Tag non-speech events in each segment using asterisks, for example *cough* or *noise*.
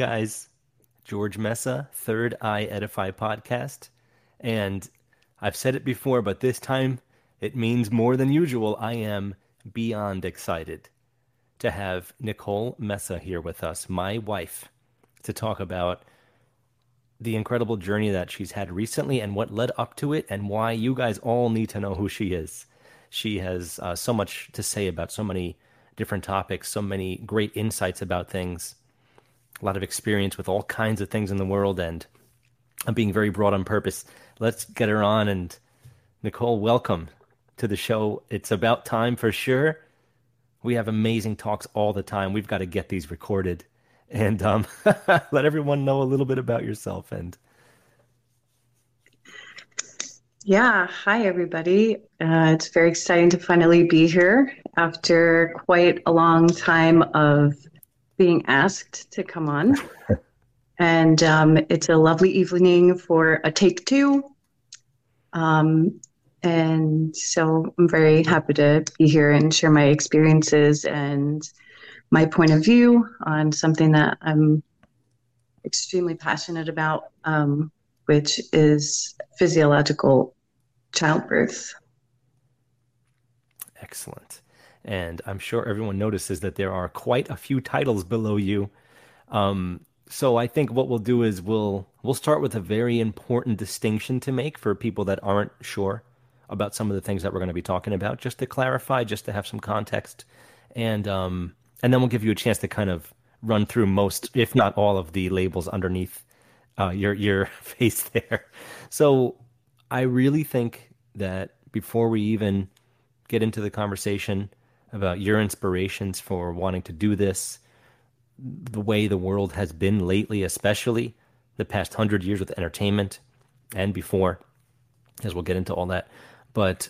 Guys, George Mesa, Third Eye Edify podcast. And I've said it before, but this time it means more than usual. I am beyond excited to have Nicole Mesa here with us, my wife, to talk about the incredible journey that she's had recently and what led up to it, and why you guys all need to know who she is. She has uh, so much to say about so many different topics, so many great insights about things a lot of experience with all kinds of things in the world, and I'm being very broad on purpose. Let's get her on. And Nicole, welcome to the show. It's about time for sure. We have amazing talks all the time. We've got to get these recorded and um, *laughs* let everyone know a little bit about yourself. And yeah, hi everybody. Uh, it's very exciting to finally be here after quite a long time of being asked to come on. and um, it's a lovely evening for a take two. Um, and so I'm very happy to be here and share my experiences and my point of view on something that I'm extremely passionate about, um, which is physiological childbirth. Excellent and I'm sure everyone notices that there are quite a few titles below you. Um, so I think what we'll do is we'll we'll start with a very important distinction to make for people that aren't sure about some of the things that we're going to be talking about, just to clarify, just to have some context, and um, and then we'll give you a chance to kind of run through most, if not all, of the labels underneath uh, your your *laughs* face there. So I really think that before we even get into the conversation, about your inspirations for wanting to do this, the way the world has been lately, especially the past hundred years with entertainment and before, as we'll get into all that. But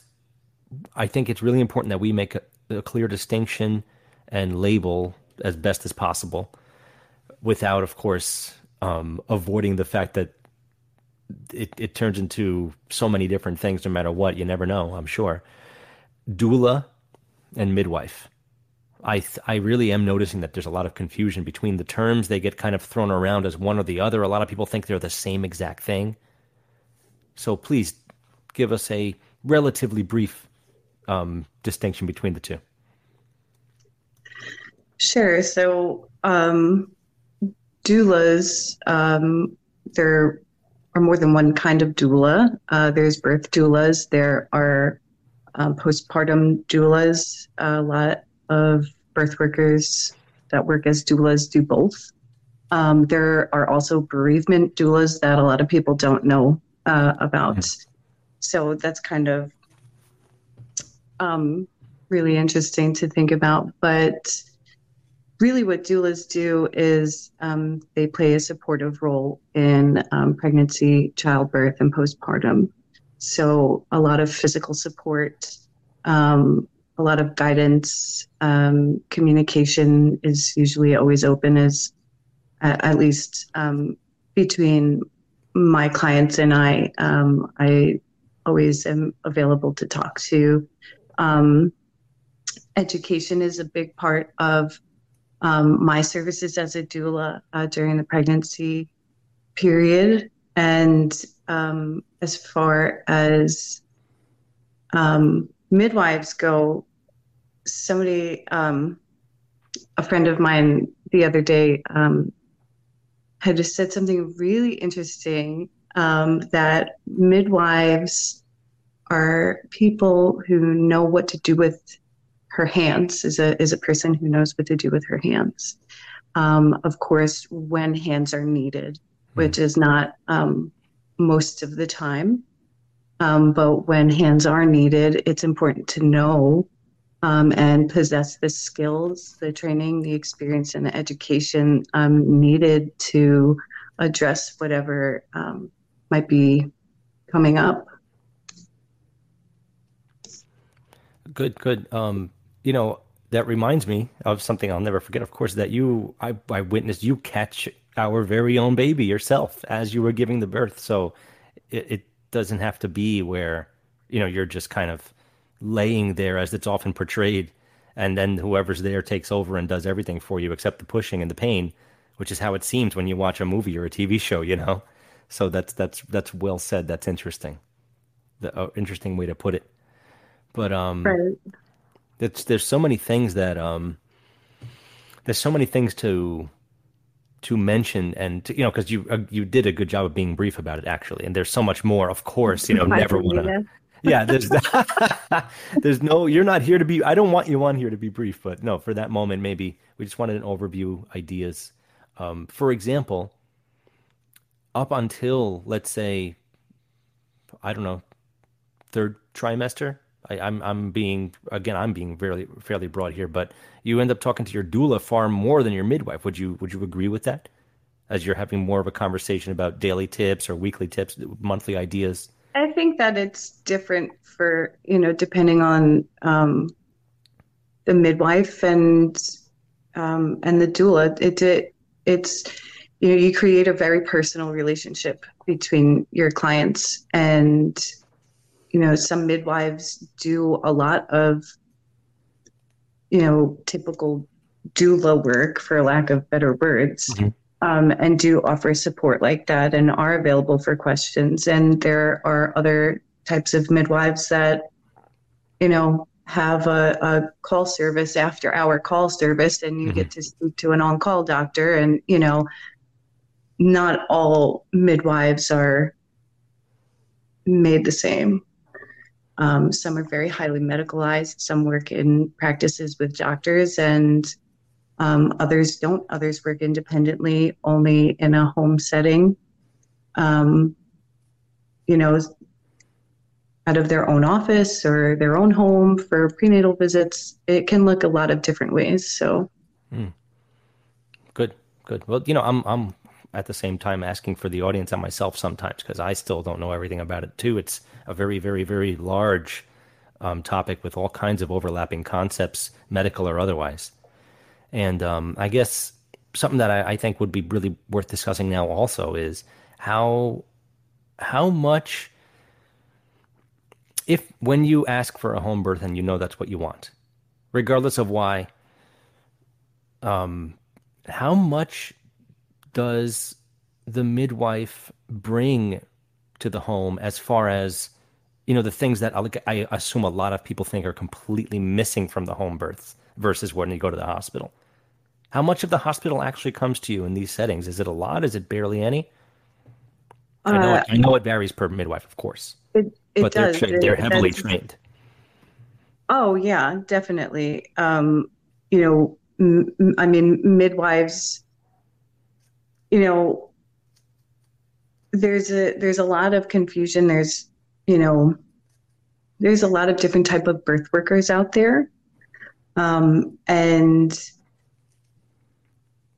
I think it's really important that we make a, a clear distinction and label as best as possible without, of course, um, avoiding the fact that it, it turns into so many different things no matter what. You never know, I'm sure. Doula and midwife. I th- I really am noticing that there's a lot of confusion between the terms. They get kind of thrown around as one or the other. A lot of people think they're the same exact thing. So please give us a relatively brief um, distinction between the two. Sure. So um, doulas, um, there are more than one kind of doula. Uh, there's birth doulas. There are um, postpartum doulas. A lot of birth workers that work as doulas do both. Um, there are also bereavement doulas that a lot of people don't know uh, about. Mm-hmm. So that's kind of um, really interesting to think about. But really, what doulas do is um, they play a supportive role in um, pregnancy, childbirth, and postpartum. So a lot of physical support, um, a lot of guidance, um, communication is usually always open as at, at least um, between my clients and I. Um, I always am available to talk to. Um, education is a big part of um, my services as a doula uh, during the pregnancy period. And um, as far as um, midwives go, somebody, um, a friend of mine the other day, um, had just said something really interesting um, that midwives are people who know what to do with her hands is a is a person who knows what to do with her hands. Um, of course, when hands are needed, which hmm. is not um, most of the time. Um, but when hands are needed, it's important to know um, and possess the skills, the training, the experience, and the education um, needed to address whatever um, might be coming up. Good, good. Um, you know, that reminds me of something I'll never forget, of course, that you, I, I witnessed you catch our very own baby yourself as you were giving the birth. So it, it doesn't have to be where you know you're just kind of laying there as it's often portrayed, and then whoever's there takes over and does everything for you except the pushing and the pain, which is how it seems when you watch a movie or a TV show, you know. So that's that's that's well said. That's interesting. The uh, interesting way to put it. But um, right. There's so many things that um, there's so many things to to mention and to, you know because you uh, you did a good job of being brief about it actually. And there's so much more of course you know *laughs* never want to *laughs* yeah there's *laughs* there's no you're not here to be i don't want you on here to be brief but no for that moment maybe we just wanted an overview ideas. Um, for example up until let's say i don't know third trimester I, am I'm, I'm being again I'm being fairly fairly broad here, but you end up talking to your doula far more than your midwife. Would you would you agree with that? As you're having more of a conversation about daily tips or weekly tips, monthly ideas. I think that it's different for you know depending on um, the midwife and um, and the doula. It, it it's you know you create a very personal relationship between your clients and you know, some midwives do a lot of, you know, typical doula work, for lack of better words, mm-hmm. um, and do offer support like that and are available for questions. And there are other types of midwives that, you know, have a, a call service after hour call service and you mm-hmm. get to speak to an on-call doctor and you know not all midwives are made the same um, some are very highly medicalized. Some work in practices with doctors, and um, others don't. Others work independently, only in a home setting. Um, you know, out of their own office or their own home for prenatal visits. It can look a lot of different ways. So, mm. good, good. Well, you know, I'm I'm at the same time asking for the audience and myself sometimes because I still don't know everything about it too. It's a very, very, very large um, topic with all kinds of overlapping concepts, medical or otherwise. And um, I guess something that I, I, think would be really worth discussing now also is how how much if when you ask for a home birth and you know that's what you want, regardless of why, um, how much does the midwife bring to the home as far as you know the things that I assume a lot of people think are completely missing from the home births versus when you go to the hospital. How much of the hospital actually comes to you in these settings? Is it a lot? Is it barely any? Uh, I know it, I know it varies per midwife, of course, it, it but does. they're, they're heavily trained. Oh yeah, definitely. Um, you know, m- I mean, midwives you know, there's a there's a lot of confusion. There's you know, there's a lot of different type of birth workers out there, um, and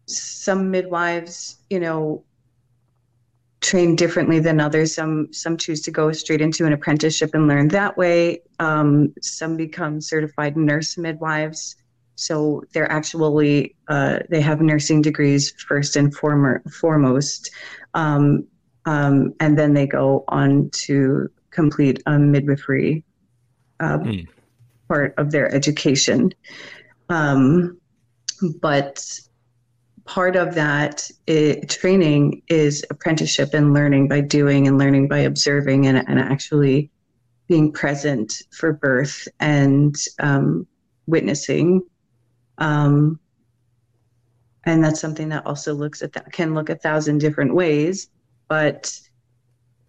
some midwives, you know, train differently than others. Some some choose to go straight into an apprenticeship and learn that way. Um, some become certified nurse midwives. So they're actually uh, they have nursing degrees first and former, foremost, um, um, and then they go on to complete a midwifery uh, mm. part of their education. Um, but part of that it, training is apprenticeship and learning by doing and learning by observing and, and actually being present for birth and um, witnessing um, and that's something that also looks at that can look a thousand different ways, but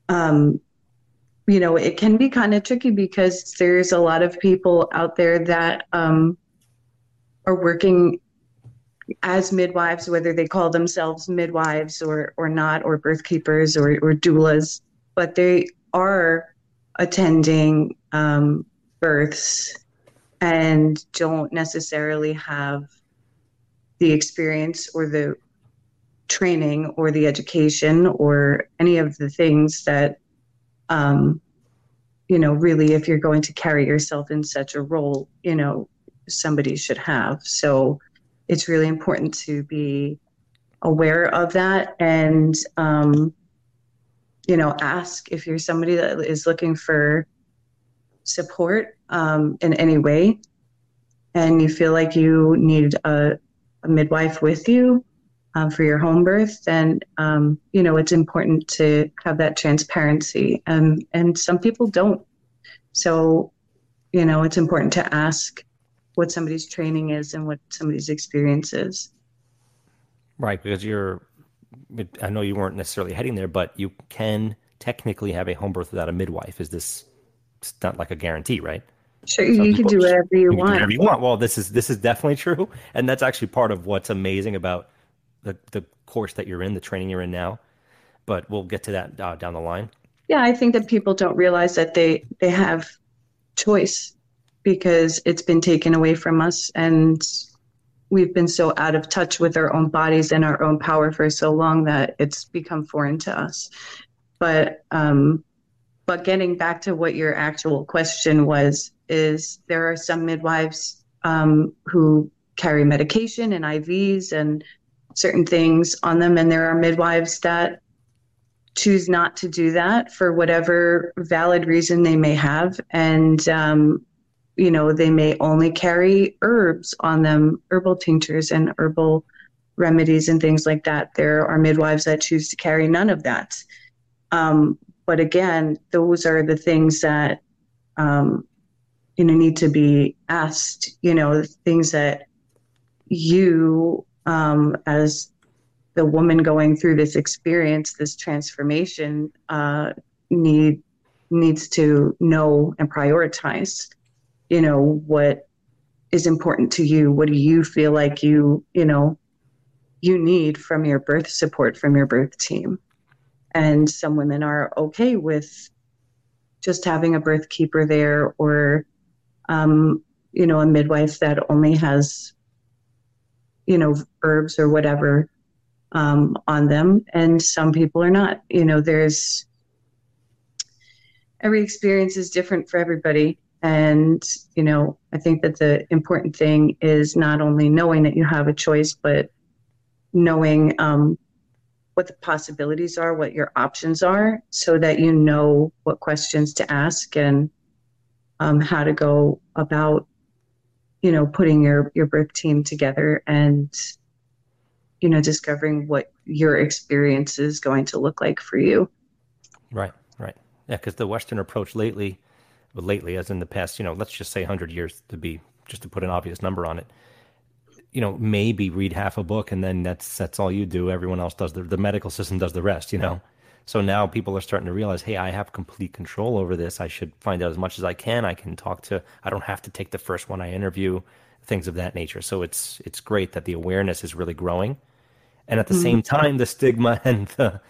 um, you know, it can be kind of tricky because there's a lot of people out there that um, are working as midwives, whether they call themselves midwives or or not, or birth keepers or or doulas, but they are attending um, births and don't necessarily have the experience or the training or the education or any of the things that um, you know really if you're going to carry yourself in such a role you know somebody should have. So it's really important to be aware of that and um, you know ask if you're somebody that is looking for support um, in any way and you feel like you need a, a midwife with you, um, for your home birth, then um, you know it's important to have that transparency. And and some people don't. So, you know, it's important to ask what somebody's training is and what somebody's experience is. Right, because you're. I know you weren't necessarily heading there, but you can technically have a home birth without a midwife. Is this not like a guarantee, right? Sure, you can do whatever you, you want. whatever you want. Well, this is this is definitely true, and that's actually part of what's amazing about the the course that you're in, the training you're in now. But we'll get to that uh, down the line. Yeah, I think that people don't realize that they they have choice because it's been taken away from us, and we've been so out of touch with our own bodies and our own power for so long that it's become foreign to us. But um, but getting back to what your actual question was, is there are some midwives um, who carry medication and IVs and certain things on them, and there are midwives that choose not to do that for whatever valid reason they may have, and um, you know they may only carry herbs on them, herbal tinctures and herbal remedies and things like that. There are midwives that choose to carry none of that. Um, but again, those are the things that um, you know need to be asked. You know, things that you um, as the woman going through this experience, this transformation, uh, need needs to know and prioritize. You know what is important to you. What do you feel like you you know you need from your birth support from your birth team? And some women are okay with just having a birth keeper there or, um, you know, a midwife that only has, you know, herbs or whatever um, on them. And some people are not. You know, there's every experience is different for everybody. And, you know, I think that the important thing is not only knowing that you have a choice, but knowing um, what the possibilities are, what your options are, so that you know what questions to ask and um, how to go about, you know, putting your your birth team together and, you know, discovering what your experience is going to look like for you. Right, right, yeah, because the Western approach lately, well, lately, as in the past, you know, let's just say hundred years to be just to put an obvious number on it you know, maybe read half a book and then that's that's all you do. Everyone else does the the medical system does the rest, you know. So now people are starting to realize, hey, I have complete control over this. I should find out as much as I can. I can talk to. I don't have to take the first one I interview, things of that nature. So it's it's great that the awareness is really growing, and at the mm-hmm. same time, the stigma *laughs* and the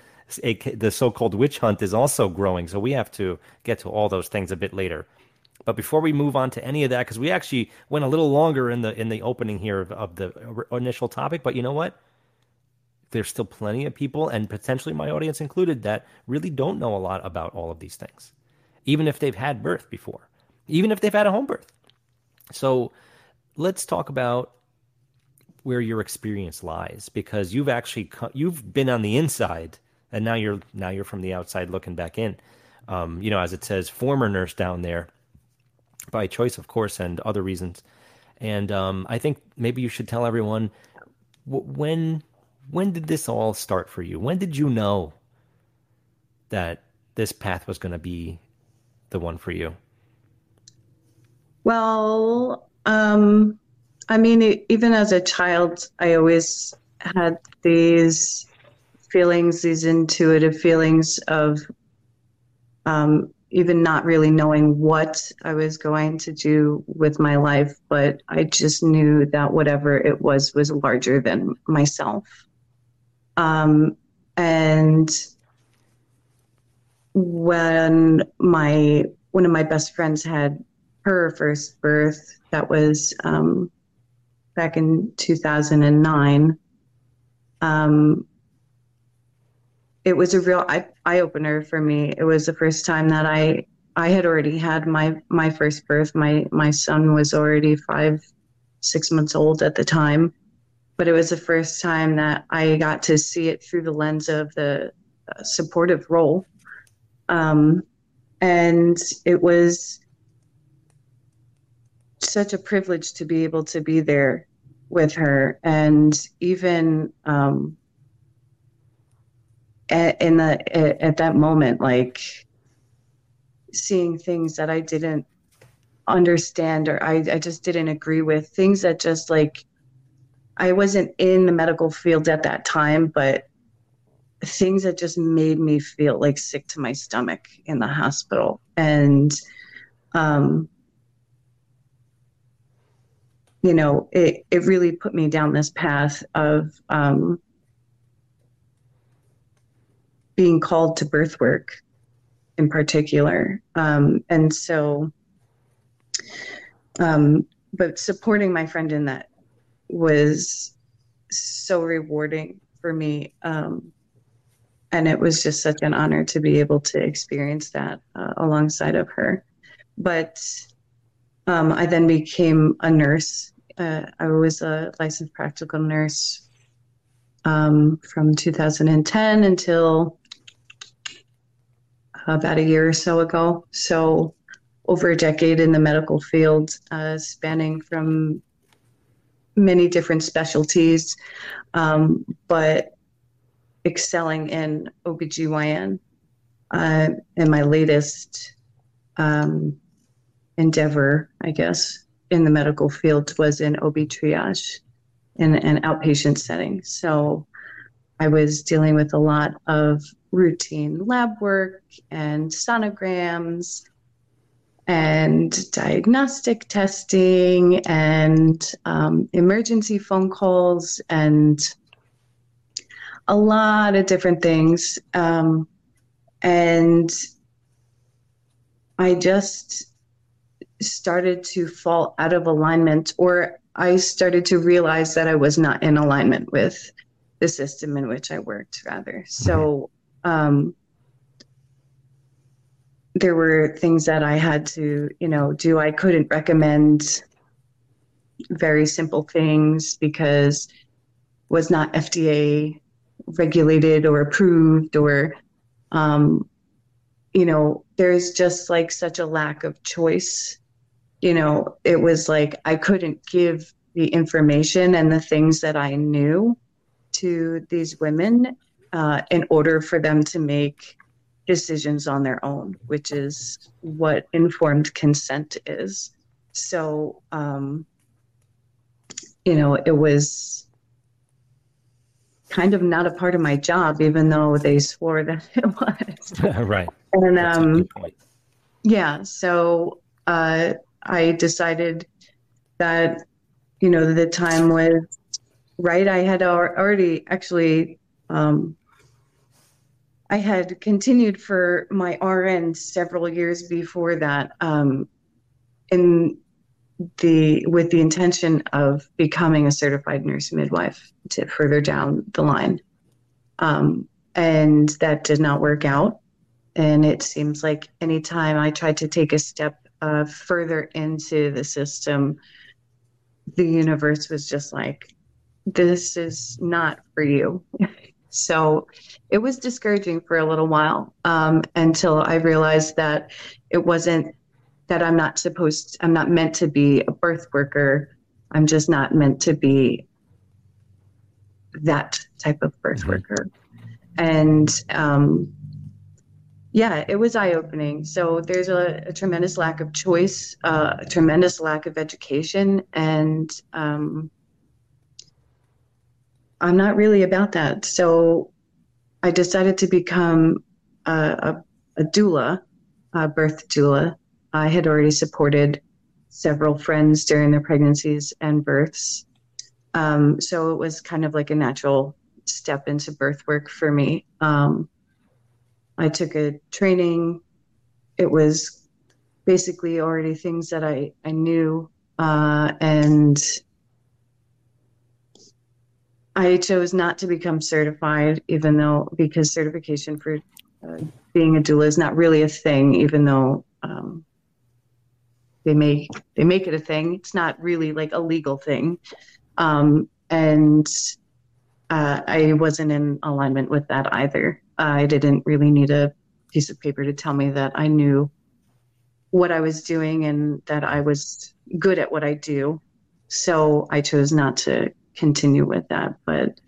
the so-called witch hunt is also growing. So we have to get to all those things a bit later. But before we move on to any of that, because we actually went a little longer in the in the opening here of, of the initial topic, but you know what? There's still plenty of people, and potentially my audience included, that really don't know a lot about all of these things, even if they've had birth before, even if they've had a home birth. So let's talk about where your experience lies, because you've actually you've been on the inside, and now you're now you're from the outside looking back in. Um, you know, as it says, former nurse down there by choice, of course, and other reasons. And um, I think maybe you should tell everyone when when did this all start for you? When did you know that this path was going to be the one for you? Well, um, I mean, even as a child, I always had these feelings, these intuitive feelings of um, even not really knowing what I was going to do with my life, but I just knew that whatever it was was larger than myself. Um, and when my one of my best friends had her first birth, that was um, back in 2009. Um, it was a real eye, eye opener for me. It was the first time that I I had already had my my first birth. My my son was already five, six months old at the time, but it was the first time that I got to see it through the lens of the uh, supportive role, um, and it was such a privilege to be able to be there with her, and even um, at, in the at, at that moment, like seeing things that I didn't understand or I, I just didn't agree with things that just like I wasn't in the medical field at that time, but things that just made me feel like sick to my stomach in the hospital. And, um, you know, it, it really put me down this path of um, being called to birth work in particular. Um, and so, um, but supporting my friend in that was so rewarding for me. Um, and it was just such an honor to be able to experience that uh, alongside of her. But um, I then became a nurse. Uh, I was a licensed practical nurse um, from 2010 until about a year or so ago. So, over a decade in the medical field, uh, spanning from many different specialties, um, but excelling in OBGYN. Uh, and my latest um, endeavor, I guess, in the medical field was in OB triage in an outpatient setting. So I was dealing with a lot of routine lab work and sonograms and diagnostic testing and um, emergency phone calls and a lot of different things. Um, and I just started to fall out of alignment, or I started to realize that I was not in alignment with the system in which I worked, rather. So, um, there were things that I had to, you know, do. I couldn't recommend very simple things because was not FDA regulated or approved or um, you know there's just like such a lack of choice you know it was like i couldn't give the information and the things that i knew to these women uh, in order for them to make decisions on their own, which is what informed consent is. So, um, you know, it was kind of not a part of my job, even though they swore that *laughs* it was. *laughs* right. And um, yeah, so uh, I decided that, you know, the time was right. I had already actually um, I had continued for my RN several years before that, um, in the with the intention of becoming a certified nurse midwife to further down the line, um, and that did not work out. And it seems like anytime I tried to take a step uh, further into the system, the universe was just like, "This is not for you." *laughs* So it was discouraging for a little while um, until I realized that it wasn't that I'm not supposed, I'm not meant to be a birth worker. I'm just not meant to be that type of birth mm-hmm. worker. And um, yeah, it was eye opening. So there's a, a, tremendous lack of choice, uh, a tremendous lack of education, and um, I'm not really about that. So I decided to become a, a, a doula, a birth doula. I had already supported several friends during their pregnancies and births. Um, so it was kind of like a natural step into birth work for me. Um, I took a training. It was basically already things that I, I knew. Uh, and I chose not to become certified, even though because certification for uh, being a doula is not really a thing, even though um, they make they make it a thing. It's not really like a legal thing, um, and uh, I wasn't in alignment with that either. I didn't really need a piece of paper to tell me that I knew what I was doing and that I was good at what I do. So I chose not to continue with that. But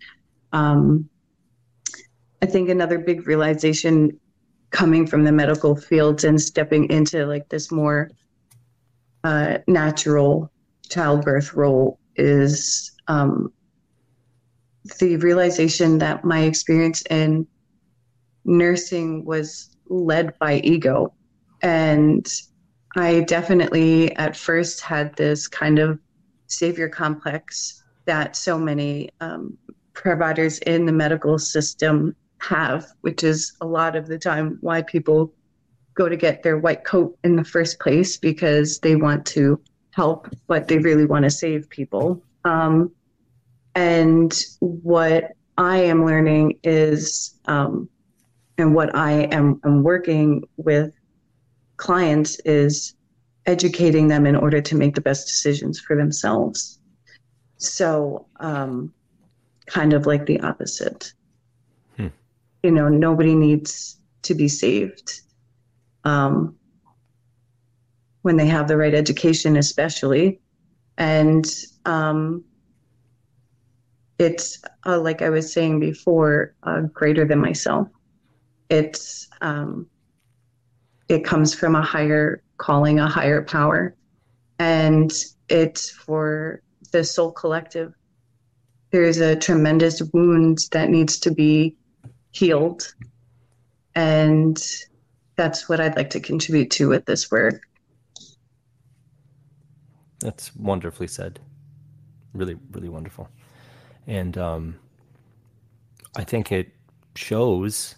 um, I think another big realization coming from the medical fields and stepping into like this more uh, natural childbirth role is um, the realization that my experience in nursing was led by ego. And I definitely at first had this kind of savior complex that so many um, providers in the medical system have, which is a lot of the time why people go to get their white coat in the first place because they want to help, but they really want to save people. Um, and what I am learning is, um, and what I am, am working with clients is educating them in order to make the best decisions for themselves. So, um, kind of like the opposite. Hmm. You know, nobody needs to be saved. Um, when they have the right education, especially. And um, it's, uh, like I was saying before, uh, greater than myself. It's, um, it comes from a higher calling, a higher power. And it's for the soul collective. There's a tremendous wound that needs to be healed. And that's what I'd like to contribute to with this work. That's wonderfully said. Really, really wonderful. And um, I think it shows.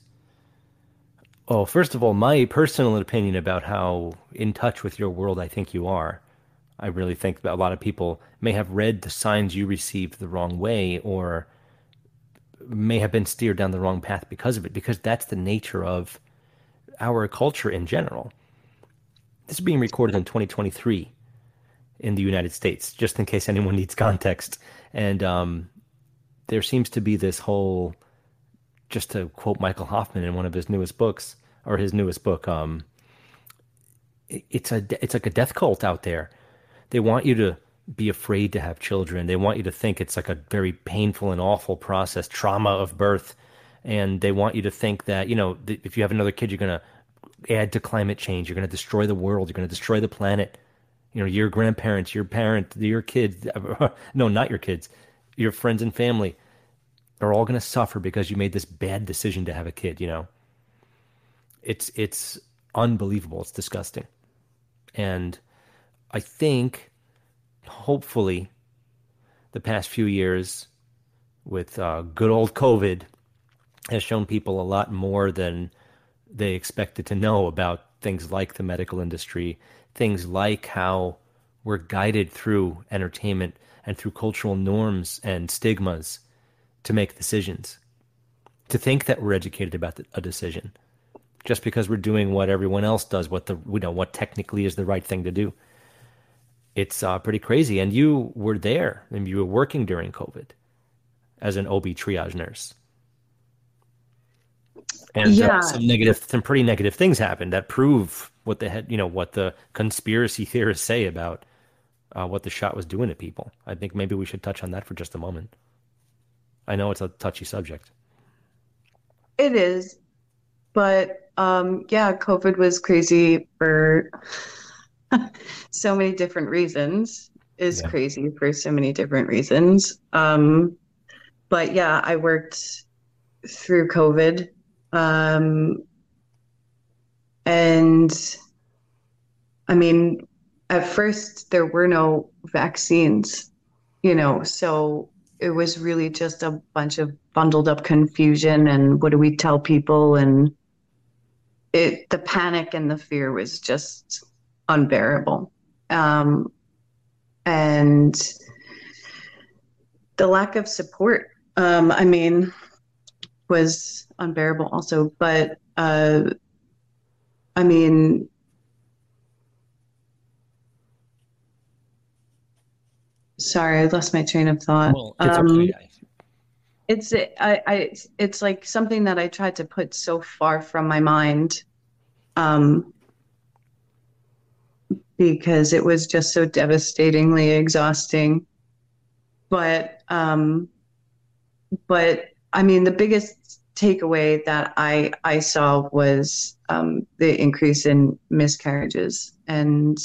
Oh, first of all, my personal opinion about how in touch with your world I think you are. I really think that a lot of people may have read the signs you received the wrong way or may have been steered down the wrong path because of it, because that's the nature of our culture in general. This is being recorded in 2023 in the United States, just in case anyone needs context. And um, there seems to be this whole, just to quote Michael Hoffman in one of his newest books, or his newest book, um, it's a it's like a death cult out there. They want you to be afraid to have children. They want you to think it's like a very painful and awful process, trauma of birth, and they want you to think that you know if you have another kid, you're gonna add to climate change. You're gonna destroy the world. You're gonna destroy the planet you know your grandparents your parent your kids *laughs* no not your kids your friends and family are all going to suffer because you made this bad decision to have a kid you know it's it's unbelievable it's disgusting and i think hopefully the past few years with uh, good old covid has shown people a lot more than they expected to know about things like the medical industry things like how we're guided through entertainment and through cultural norms and stigmas to make decisions. To think that we're educated about a decision just because we're doing what everyone else does, what the you know what technically is the right thing to do. It's uh, pretty crazy. And you were there, and you were working during COVID as an OB triage nurse. And uh, yeah. uh, some negative, some pretty negative things happened that prove what the head, you know, what the conspiracy theorists say about uh, what the shot was doing to people. I think maybe we should touch on that for just a moment. I know it's a touchy subject. It is, but um, yeah, COVID was crazy for *laughs* so many different reasons. Is yeah. crazy for so many different reasons. Um, but yeah, I worked through COVID. Um, and I mean, at first, there were no vaccines, you know, so it was really just a bunch of bundled up confusion and what do we tell people? And it, the panic and the fear was just unbearable. Um, and the lack of support, um, I mean, was unbearable also. But uh, I mean, sorry, I lost my train of thought. Well, it's um, okay. It's I, I it's like something that I tried to put so far from my mind, um, because it was just so devastatingly exhausting. but um, but I mean, the biggest takeaway that I I saw was um, the increase in miscarriages, and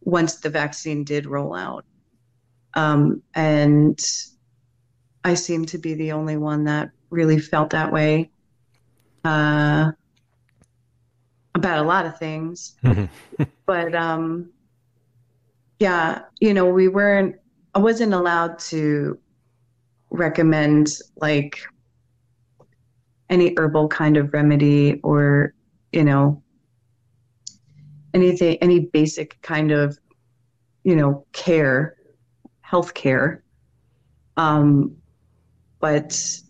once the vaccine did roll out, um, and I seem to be the only one that really felt that way uh, about a lot of things, *laughs* but um, yeah, you know, we weren't. I wasn't allowed to recommend like any herbal kind of remedy or you know anything any basic kind of you know care health care um, but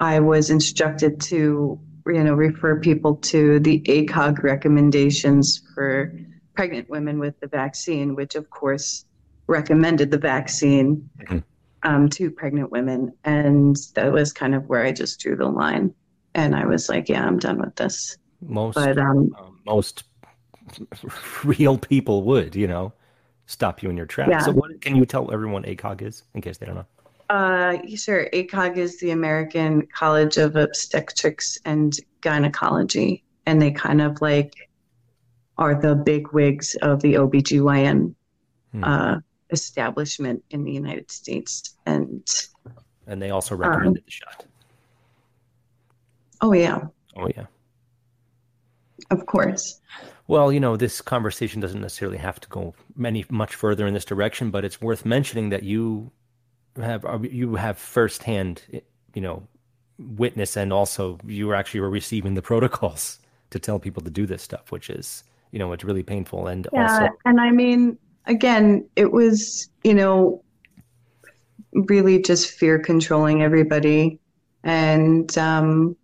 i was instructed to you know refer people to the acog recommendations for pregnant women with the vaccine which of course recommended the vaccine mm-hmm um, to pregnant women. And that was kind of where I just drew the line. And I was like, yeah, I'm done with this. Most, but, um, uh, most *laughs* real people would, you know, stop you in your tracks. Yeah. So, what can you tell everyone ACOG is in case they don't know? Uh, sure. ACOG is the American College of Obstetrics and Gynecology, and they kind of like are the big wigs of the OBGYN hmm. uh, establishment in the United States. And and they also recommended um, the shot. Oh yeah. Oh yeah. Of course. Well, you know, this conversation doesn't necessarily have to go many much further in this direction, but it's worth mentioning that you have uh, you have firsthand, you know, witness, and also you actually were receiving the protocols to tell people to do this stuff, which is, you know, it's really painful. And yeah, also, and I mean, again, it was, you know, really just fear controlling everybody. And, um,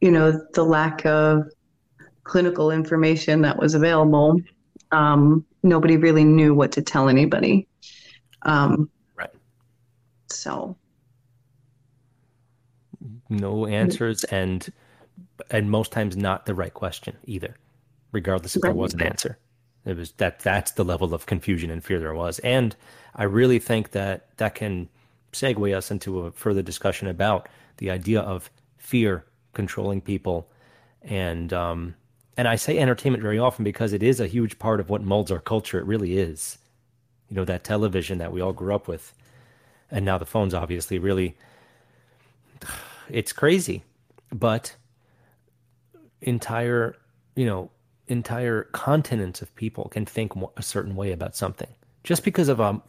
you know, the lack of clinical information that was available. Um, nobody really knew what to tell anybody. Um, right. So. No answers, and and most times not the right question either, regardless if right. there was an answer. It was that that's the level of confusion and fear there was. And I really think that that can segue us into a further discussion about the idea of fear controlling people. And um, and I say entertainment very often because it is a huge part of what molds our culture. It really is. You know, that television that we all grew up with. And now the phones obviously really it's crazy. But entire, you know, entire continents of people can think a certain way about something just because of a,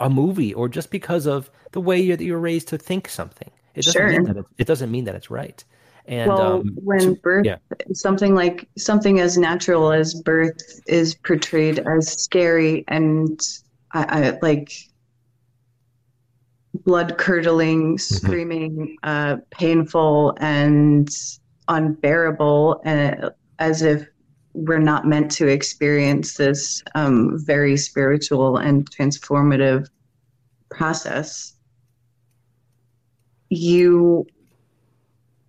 a movie or just because of the way you're, you're raised to think something. It doesn't sure. mean that it, it, doesn't mean that it's right. And well, um, when so, birth, yeah. something like something as natural as birth is portrayed as scary and I, I like blood curdling, mm-hmm. screaming, uh, painful, and unbearable, and uh, as if we're not meant to experience this um, very spiritual and transformative process, you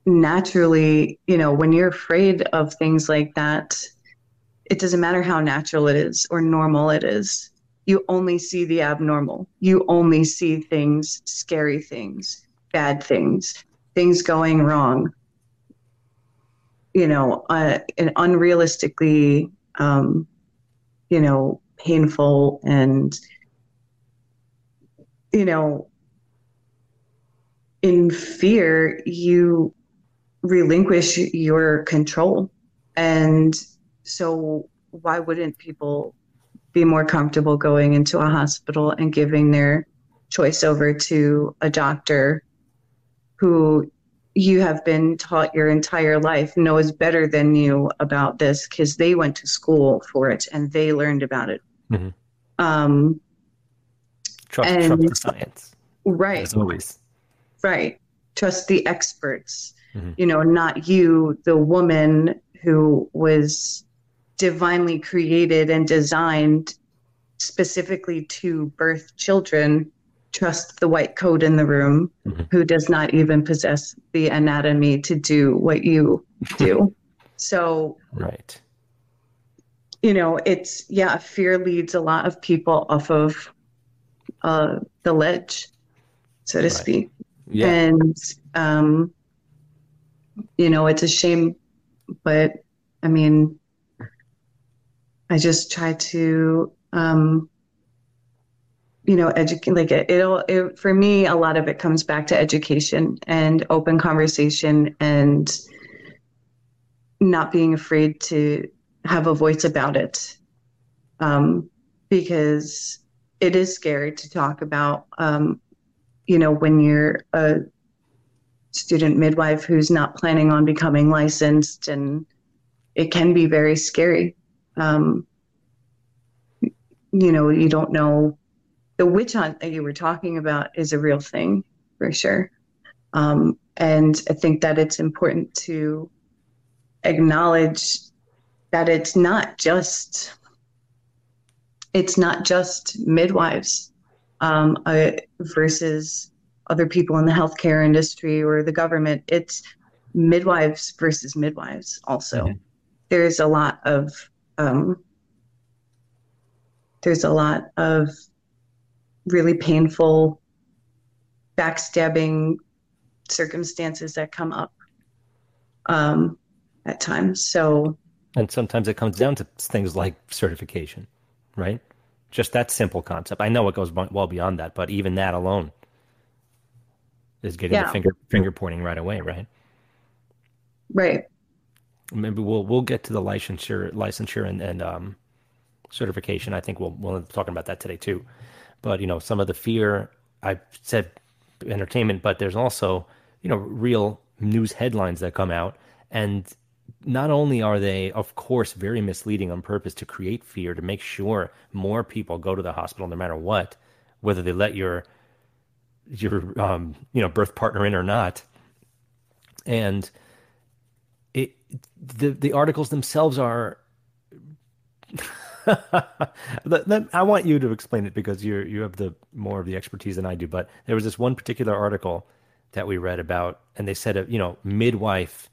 naturally, you know, when you're afraid of things like that, it doesn't matter how natural it is or normal it is. You only see the abnormal. You only see things, scary things, bad things, things going wrong, you know, uh, an unrealistically, um, you know, painful and, you know, in fear, you relinquish your control. And so, why wouldn't people be more comfortable going into a hospital and giving their choice over to a doctor who you have been taught your entire life knows better than you about this because they went to school for it and they learned about it. Mm-hmm. Um, trust, and, trust the science, right? As always, right. Trust the experts. Mm-hmm. You know, not you, the woman who was divinely created and designed specifically to birth children trust the white coat in the room mm-hmm. who does not even possess the anatomy to do what you do. *laughs* so, right. You know, it's, yeah, fear leads a lot of people off of uh, the ledge, so to right. speak. Yeah. And um, you know, it's a shame, but I mean, I just try to um, you know educate like it, it'll it, for me a lot of it comes back to education and open conversation and not being afraid to have a voice about it. Um, because it is scary to talk about um, you know when you're a student midwife who's not planning on becoming licensed and it can be very scary um, you know you don't know the witch hunt that you were talking about is a real thing for sure. Um, and I think that it's important to acknowledge that it's not just it's not just midwives um, uh, versus other people in the healthcare industry or the government. It's midwives versus midwives. Also, mm-hmm. there's a lot of um, there's a lot of really painful, backstabbing circumstances that come up um, at times. So, and sometimes it comes down to things like certification, right? Just that simple concept. I know it goes well beyond that, but even that alone is getting yeah. the finger finger pointing right away, right? Right. Maybe we'll we'll get to the licensure licensure and, and um, certification. I think we'll we'll be talking about that today too. But you know, some of the fear I said entertainment, but there's also you know real news headlines that come out, and not only are they, of course, very misleading on purpose to create fear to make sure more people go to the hospital no matter what, whether they let your your um, you know birth partner in or not, and the the articles themselves are *laughs* I want you to explain it because you you have the more of the expertise than I do. But there was this one particular article that we read about, and they said, a, you know, midwife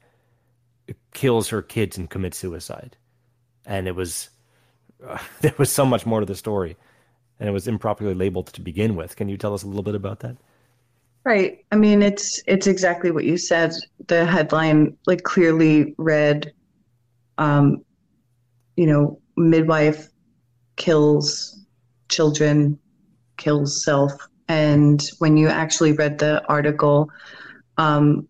kills her kids and commits suicide, and it was uh, *laughs* there was so much more to the story, and it was improperly labeled to begin with. Can you tell us a little bit about that? Right. I mean, it's it's exactly what you said. The headline like clearly read, um, you know, midwife kills children, kills self. And when you actually read the article, um,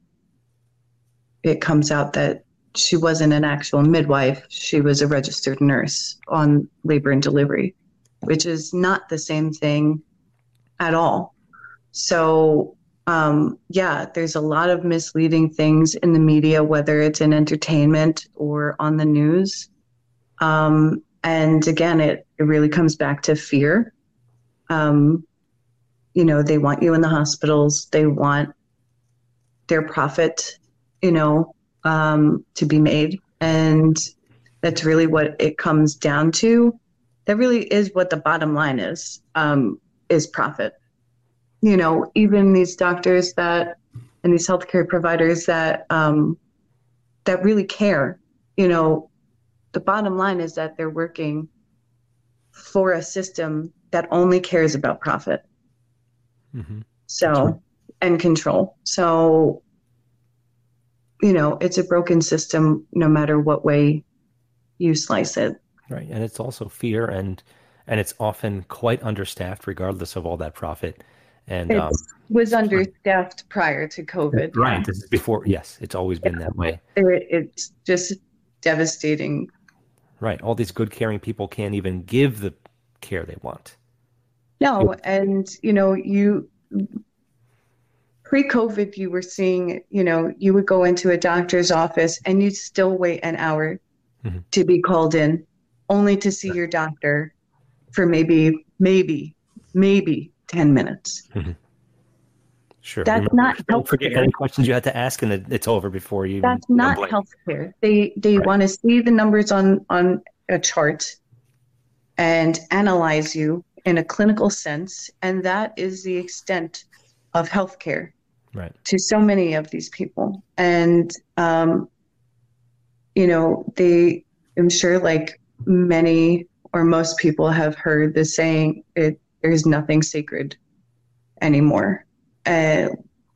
it comes out that she wasn't an actual midwife. She was a registered nurse on labor and delivery, which is not the same thing at all. So, um, yeah, there's a lot of misleading things in the media, whether it's in entertainment or on the news. Um, and again, it, it really comes back to fear. Um, you know, they want you in the hospitals, they want their profit, you know, um, to be made. And that's really what it comes down to. That really is what the bottom line is, um, is profit. You know, even these doctors that and these healthcare providers that um, that really care, you know, the bottom line is that they're working for a system that only cares about profit. Mm-hmm. So, right. and control. So, you know, it's a broken system no matter what way you slice it. Right. And it's also fear and and it's often quite understaffed regardless of all that profit. And it um, was understaffed prior to COVID. Right. This is before yes, it's always been that way. It, it's just devastating Right. All these good, caring people can't even give the care they want. No, and you know, you pre-COVID, you were seeing, you know, you would go into a doctor's office and you'd still wait an hour mm-hmm. to be called in, only to see your doctor for maybe, maybe, maybe ten minutes. Mm-hmm. Sure. That's Remember, not healthcare. Don't forget any questions you had to ask, and it's over before you. That's not healthcare. They they right. want to see the numbers on on a chart and analyze you in a clinical sense, and that is the extent of healthcare. Right. To so many of these people, and um, you know, they. I'm sure, like many or most people have heard the saying, "It there's nothing sacred anymore. Uh,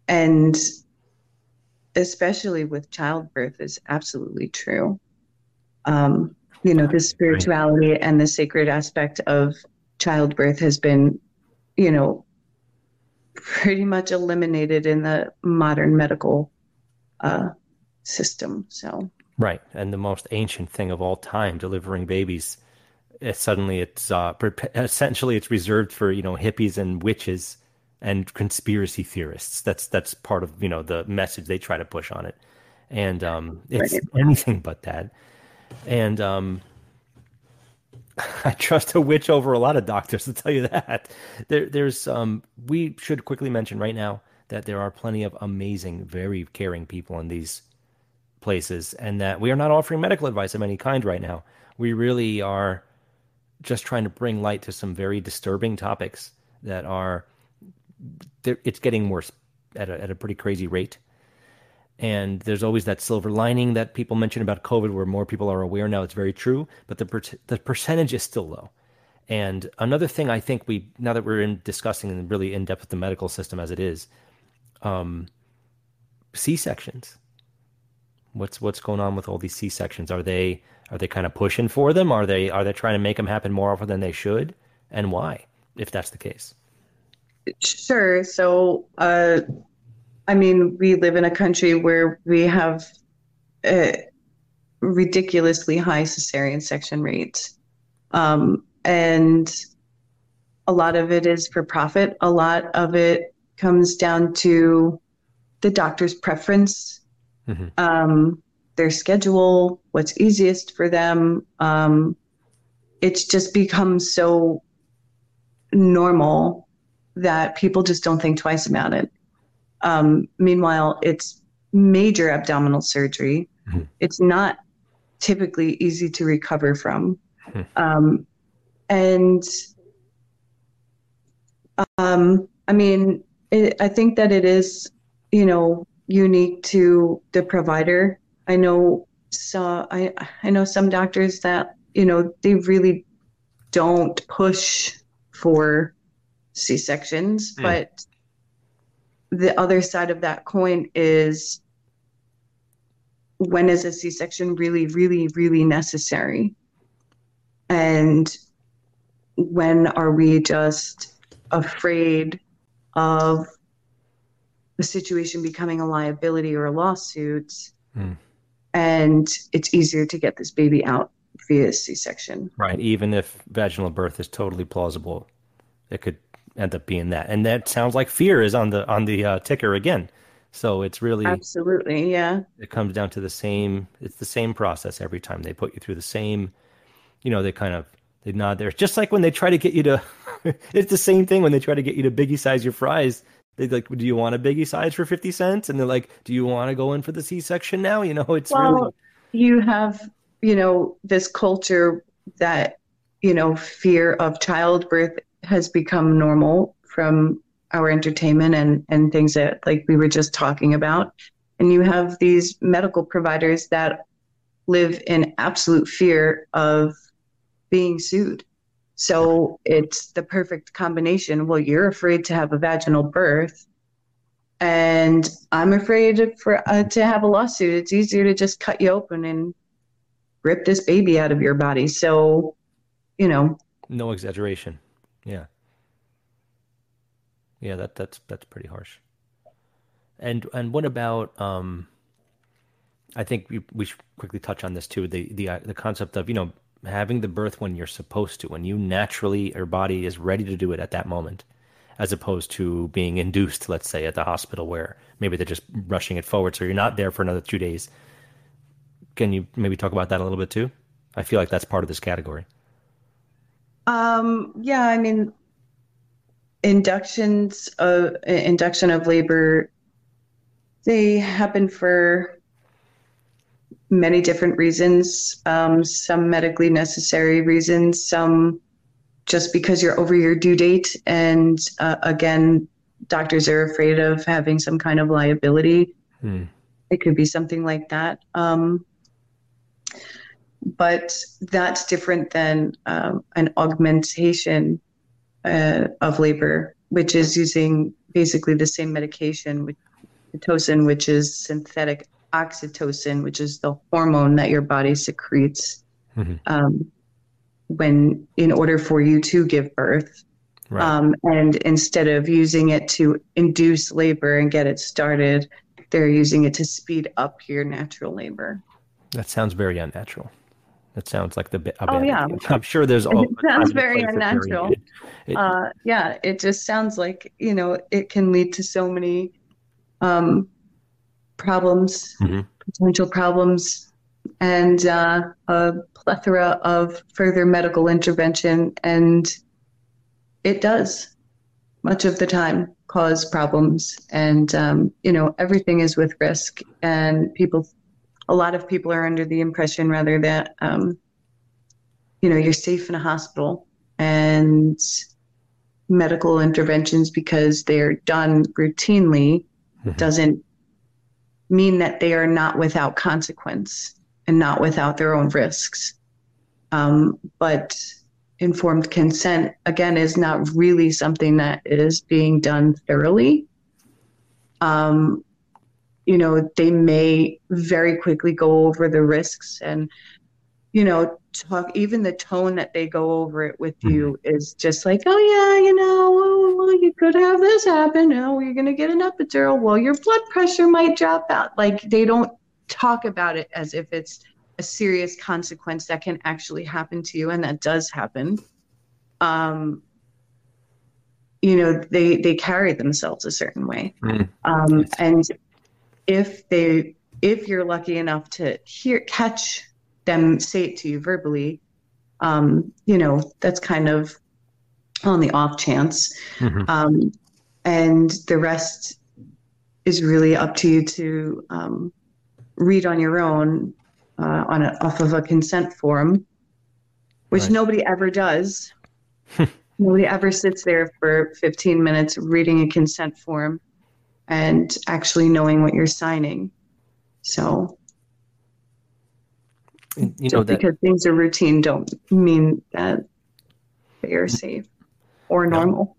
and especially with childbirth is absolutely true. Um, you know, the spirituality and the sacred aspect of childbirth has been, you know, pretty much eliminated in the modern medical uh, system. So right, and the most ancient thing of all time, delivering babies. Suddenly, it's uh, essentially it's reserved for you know hippies and witches and conspiracy theorists. That's that's part of you know the message they try to push on it, and um, it's right. anything but that. And um, *laughs* I trust a witch over a lot of doctors to tell you that. There, there's um, we should quickly mention right now that there are plenty of amazing, very caring people in these places, and that we are not offering medical advice of any kind right now. We really are just trying to bring light to some very disturbing topics that are it's getting worse at a, at a pretty crazy rate. And there's always that silver lining that people mention about COVID, where more people are aware now. It's very true, but the per- the percentage is still low. And another thing I think we now that we're in discussing and really in depth with the medical system as it is, um, C sections. What's what's going on with all these C sections? Are they are they kind of pushing for them? Are they are they trying to make them happen more often than they should? And why, if that's the case? Sure. So, uh, I mean, we live in a country where we have ridiculously high cesarean section rates. Um, and a lot of it is for profit. A lot of it comes down to the doctor's preference, mm-hmm. um, their schedule, what's easiest for them. Um, it's just become so normal that people just don't think twice about it. Um, meanwhile, it's major abdominal surgery. Mm-hmm. It's not typically easy to recover from. Mm-hmm. Um, and um, I mean, it, I think that it is, you know, unique to the provider. I know so I I know some doctors that you know they really don't push for C sections, mm. but the other side of that coin is when is a C section really, really, really necessary? And when are we just afraid of the situation becoming a liability or a lawsuit? Mm. And it's easier to get this baby out via C section. Right. Even if vaginal birth is totally plausible, it could end up being that. And that sounds like fear is on the on the uh, ticker again. So it's really absolutely yeah. It comes down to the same. It's the same process every time. They put you through the same. You know, they kind of they nod there. Just like when they try to get you to. *laughs* it's the same thing when they try to get you to biggie size your fries. They like, do you want a biggie size for fifty cents? And they're like, do you want to go in for the C section now? You know, it's well, really. You have you know this culture that you know fear of childbirth has become normal from our entertainment and, and things that like we were just talking about. And you have these medical providers that live in absolute fear of being sued. So it's the perfect combination. Well, you're afraid to have a vaginal birth, and I'm afraid for uh, to have a lawsuit. It's easier to just cut you open and rip this baby out of your body. So, you know, no exaggeration. Yeah. Yeah, that that's that's pretty harsh. And and what about um I think we, we should quickly touch on this too the the uh, the concept of you know having the birth when you're supposed to when you naturally your body is ready to do it at that moment as opposed to being induced let's say at the hospital where maybe they're just rushing it forward so you're not there for another 2 days. Can you maybe talk about that a little bit too? I feel like that's part of this category. Um, yeah, I mean, inductions of induction of labor, they happen for many different reasons. Um, some medically necessary reasons, some just because you're over your due date, and uh, again, doctors are afraid of having some kind of liability. Hmm. It could be something like that. Um, but that's different than um, an augmentation, uh, of labor, which is using basically the same medication, which, pitocin, which is synthetic oxytocin, which is the hormone that your body secretes mm-hmm. um, when in order for you to give birth. Right. Um, and instead of using it to induce labor and get it started, they're using it to speed up your natural labor. That sounds very unnatural. That sounds like the. Oh yeah, I'm sure there's. *laughs* All, it sounds very unnatural. It, uh, yeah, it just sounds like you know it can lead to so many um, problems, mm-hmm. potential problems, and uh, a plethora of further medical intervention, and it does much of the time cause problems, and um, you know everything is with risk, and people a lot of people are under the impression rather that um, you know you're safe in a hospital and medical interventions because they're done routinely mm-hmm. doesn't mean that they are not without consequence and not without their own risks. Um, but informed consent again is not really something that is being done thoroughly. Um, you know, they may very quickly go over the risks and, you know, talk, even the tone that they go over it with mm-hmm. you is just like, oh, yeah, you know, well, you could have this happen. Oh, you're going to get an epidural. Well, your blood pressure might drop out. Like they don't talk about it as if it's a serious consequence that can actually happen to you. And that does happen. Um, you know they they carry themselves a certain way mm. um, and if they if you're lucky enough to hear catch them say it to you verbally um, you know that's kind of on the off chance mm-hmm. um, and the rest is really up to you to um, read on your own uh, on a, off of a consent form which right. nobody ever does *laughs* nobody ever sits there for 15 minutes reading a consent form and actually knowing what you're signing. So, you know, that, because things are routine don't mean that they are safe or normal.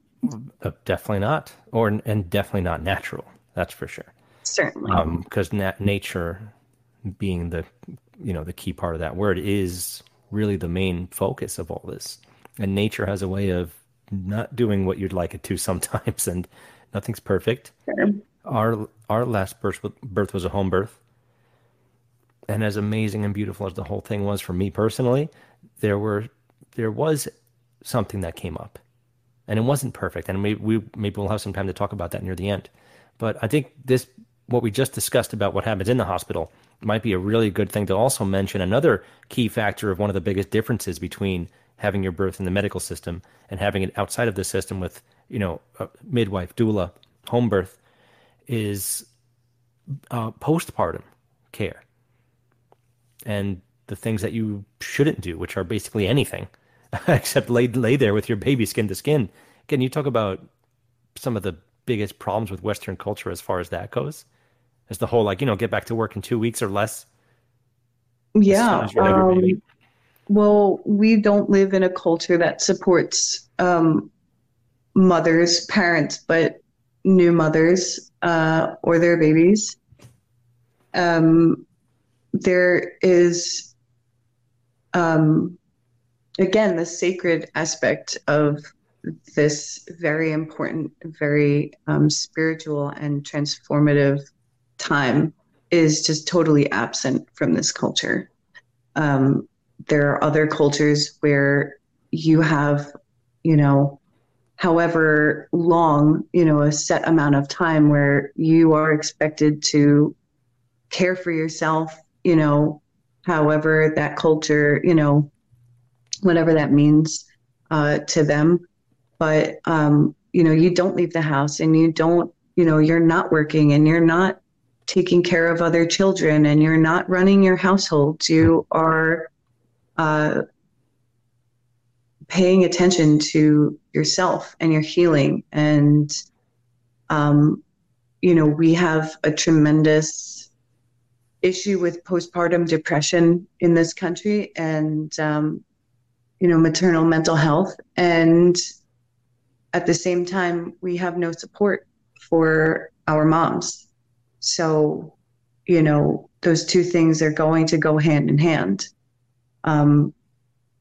Uh, definitely not, or and definitely not natural. That's for sure. Certainly, because um, na- nature, being the you know the key part of that word, is really the main focus of all this. And nature has a way of not doing what you'd like it to *laughs* sometimes, and nothing's perfect. Sure. Our our last birth birth was a home birth, and as amazing and beautiful as the whole thing was for me personally, there were there was something that came up, and it wasn't perfect. And maybe we maybe we'll have some time to talk about that near the end. But I think this what we just discussed about what happens in the hospital might be a really good thing to also mention another key factor of one of the biggest differences between having your birth in the medical system and having it outside of the system with you know midwife doula home birth is uh, postpartum care and the things that you shouldn't do which are basically anything *laughs* except lay lay there with your baby skin to skin. Can you talk about some of the biggest problems with western culture as far as that goes? As the whole like you know get back to work in two weeks or less? Yeah um, well, we don't live in a culture that supports um, mothers, parents, but new mothers uh, or their babies. Um, there is, um, again, the sacred aspect of this very important, very um, spiritual and transformative time is just totally absent from this culture. Um, there are other cultures where you have, you know, however long, you know, a set amount of time where you are expected to care for yourself, you know, however that culture, you know, whatever that means uh, to them. But, um, you know, you don't leave the house and you don't, you know, you're not working and you're not taking care of other children and you're not running your household. You are uh, paying attention to yourself and your healing. And, um, you know, we have a tremendous issue with postpartum depression in this country and, um, you know, maternal mental health. And at the same time, we have no support for our moms. So, you know, those two things are going to go hand in hand. Um,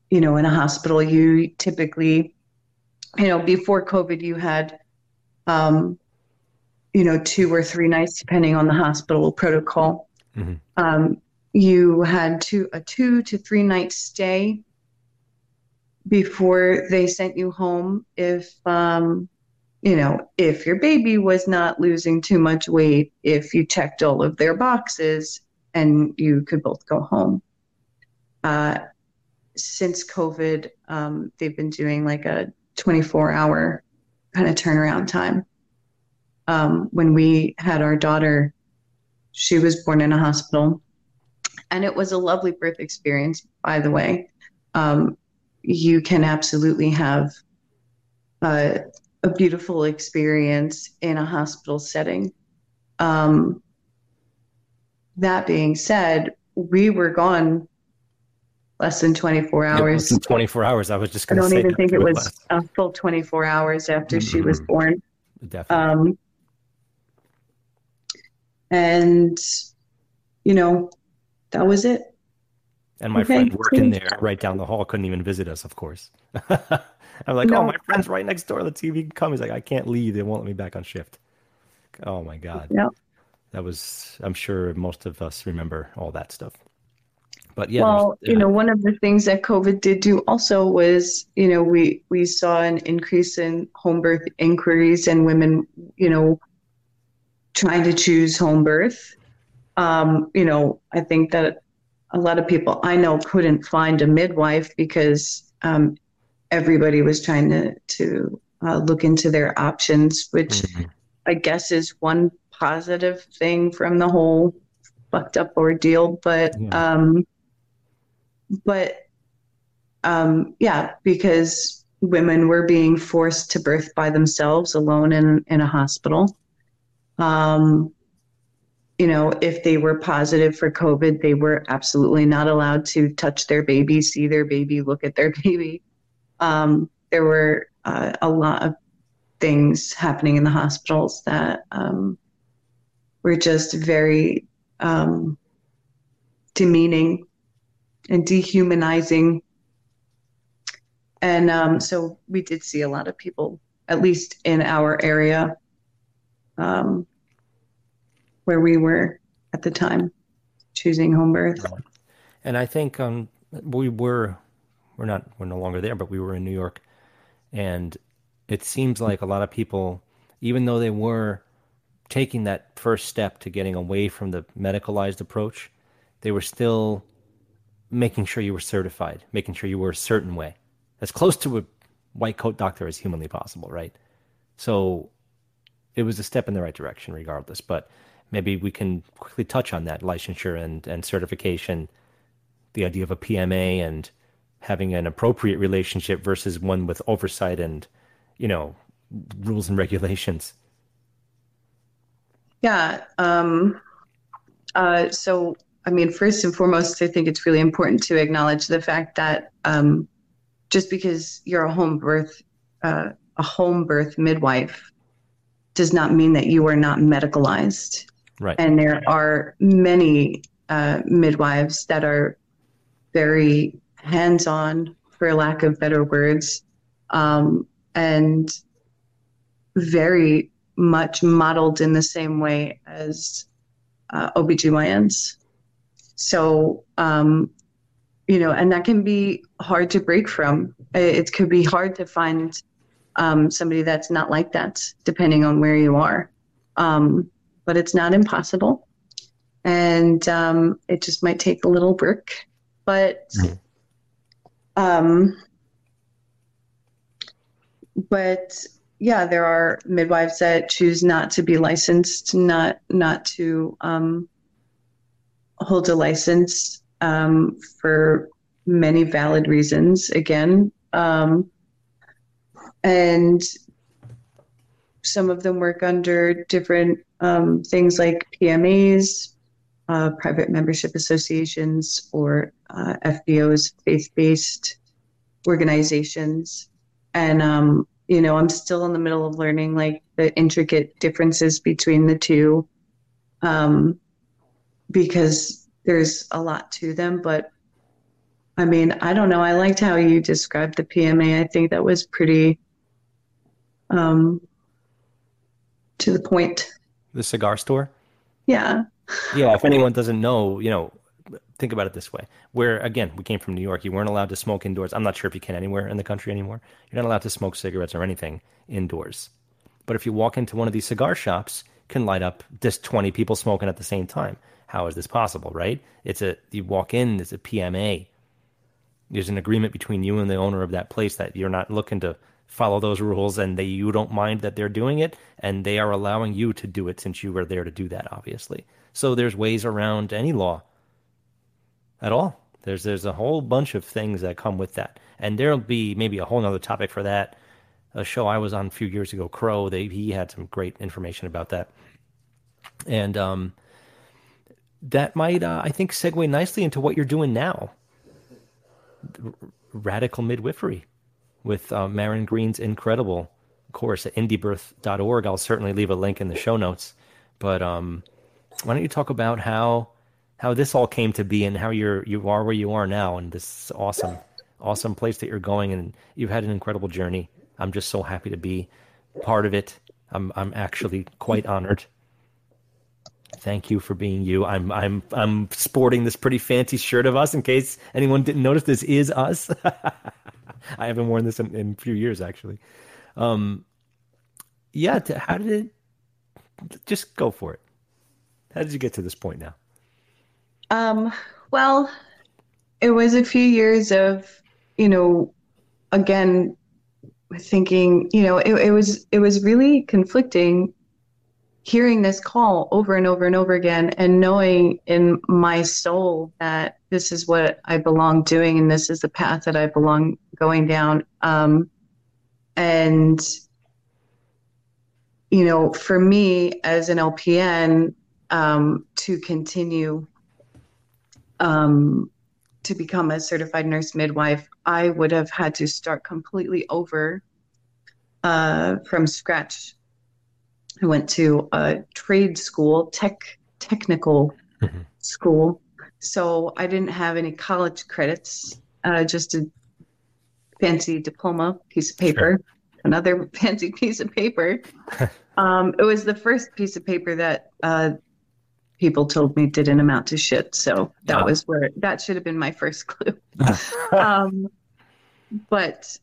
you know, in a hospital, you typically, you know, before COVID, you had, um, you know, two or three nights, depending on the hospital protocol. Mm-hmm. Um, you had two, a two to three night stay before they sent you home if um, you know if your baby was not losing too much weight if you checked all of their boxes and you could both go home uh, since covid um, they've been doing like a 24 hour kind of turnaround time um, when we had our daughter she was born in a hospital and it was a lovely birth experience by the way um, you can absolutely have a, a beautiful experience in a hospital setting. Um, that being said, we were gone less than 24 hours. 24 hours. I was just going to say. I don't even think it was less. a full 24 hours after mm-hmm. she was mm-hmm. born. Definitely. Um, and, you know, that was it. And my okay. friend working there right down the hall couldn't even visit us, of course. *laughs* I'm like, oh, no. oh, my friend's right next door. Let's see if he can come. He's like, I can't leave. They won't let me back on shift. Oh my God. Yeah. That was, I'm sure most of us remember all that stuff. But yeah. Well, you know, one of the things that COVID did do also was, you know, we, we saw an increase in home birth inquiries and women, you know, trying to choose home birth. Um, you know, I think that a lot of people I know couldn't find a midwife because um, everybody was trying to to uh, look into their options, which mm-hmm. I guess is one positive thing from the whole fucked up ordeal. But yeah. um, but um, yeah, because women were being forced to birth by themselves alone in in a hospital. Um, you know, if they were positive for COVID, they were absolutely not allowed to touch their baby, see their baby, look at their *laughs* baby. Um, there were uh, a lot of things happening in the hospitals that um, were just very um, demeaning and dehumanizing. And um, so we did see a lot of people, at least in our area, um, where we were at the time choosing home birth. And I think um, we were we're not we're no longer there, but we were in New York, and it seems like a lot of people, even though they were taking that first step to getting away from the medicalized approach, they were still making sure you were certified, making sure you were a certain way, as close to a white coat doctor as humanly possible, right? So it was a step in the right direction, regardless. But maybe we can quickly touch on that licensure and, and certification, the idea of a PMA and having an appropriate relationship versus one with oversight and, you know, rules and regulations. Yeah. Um, uh, so, I mean, first and foremost, I think it's really important to acknowledge the fact that um, just because you're a home birth, uh, a home birth midwife, does not mean that you are not medicalized. Right. And there are many uh, midwives that are very hands on, for lack of better words, um, and very much modeled in the same way as uh, OBGYNs. So, um, you know, and that can be hard to break from. It could be hard to find um, somebody that's not like that, depending on where you are. Um, but it's not impossible. And um, it just might take a little work. But, mm-hmm. um, but yeah, there are midwives that choose not to be licensed, not not to um, hold a license um, for many valid reasons. Again, um, and some of them work under different um, things like PMAs, uh, private membership associations, or uh, FBOs, faith based organizations. And um, you know, I'm still in the middle of learning like the intricate differences between the two. Um, because there's a lot to them, but I mean, I don't know. I liked how you described the PMA. I think that was pretty um, to the point. The cigar store? Yeah. yeah. If anyone doesn't know, you know, think about it this way. Where, again, we came from New York. You weren't allowed to smoke indoors. I'm not sure if you can anywhere in the country anymore. You're not allowed to smoke cigarettes or anything indoors. But if you walk into one of these cigar shops, can light up just 20 people smoking at the same time. How is this possible, right? It's a, you walk in, it's a PMA there's an agreement between you and the owner of that place that you're not looking to follow those rules and they you don't mind that they're doing it and they are allowing you to do it since you were there to do that obviously. So there's ways around any law at all. There's there's a whole bunch of things that come with that. And there'll be maybe a whole other topic for that. A show i was on a few years ago crow they he had some great information about that. And um that might uh, i think segue nicely into what you're doing now. Radical midwifery with uh, Maryn Green's incredible course at indiebirth.org. I'll certainly leave a link in the show notes. But um, why don't you talk about how how this all came to be and how you're you are where you are now and this awesome awesome place that you're going and you've had an incredible journey. I'm just so happy to be part of it. I'm I'm actually quite honored Thank you for being you. I'm I'm I'm sporting this pretty fancy shirt of us in case anyone didn't notice. This is us. *laughs* I haven't worn this in, in a few years actually. Um, yeah. To, how did it? Just go for it. How did you get to this point now? Um. Well, it was a few years of you know, again, thinking you know it, it was it was really conflicting hearing this call over and over and over again and knowing in my soul that this is what I belong doing and this is the path that I belong going down. Um, and, you know, for me as an LPN, um, to continue um, to become a certified nurse midwife, I would have had to start completely over uh, from scratch I went to a trade school, tech technical mm-hmm. school. So I didn't have any college credits, uh, just a fancy diploma piece of paper, sure. another *laughs* fancy piece of paper. *laughs* um, it was the first piece of paper that uh, people told me didn't amount to shit. So that was where that should have been my first clue. *laughs* um, but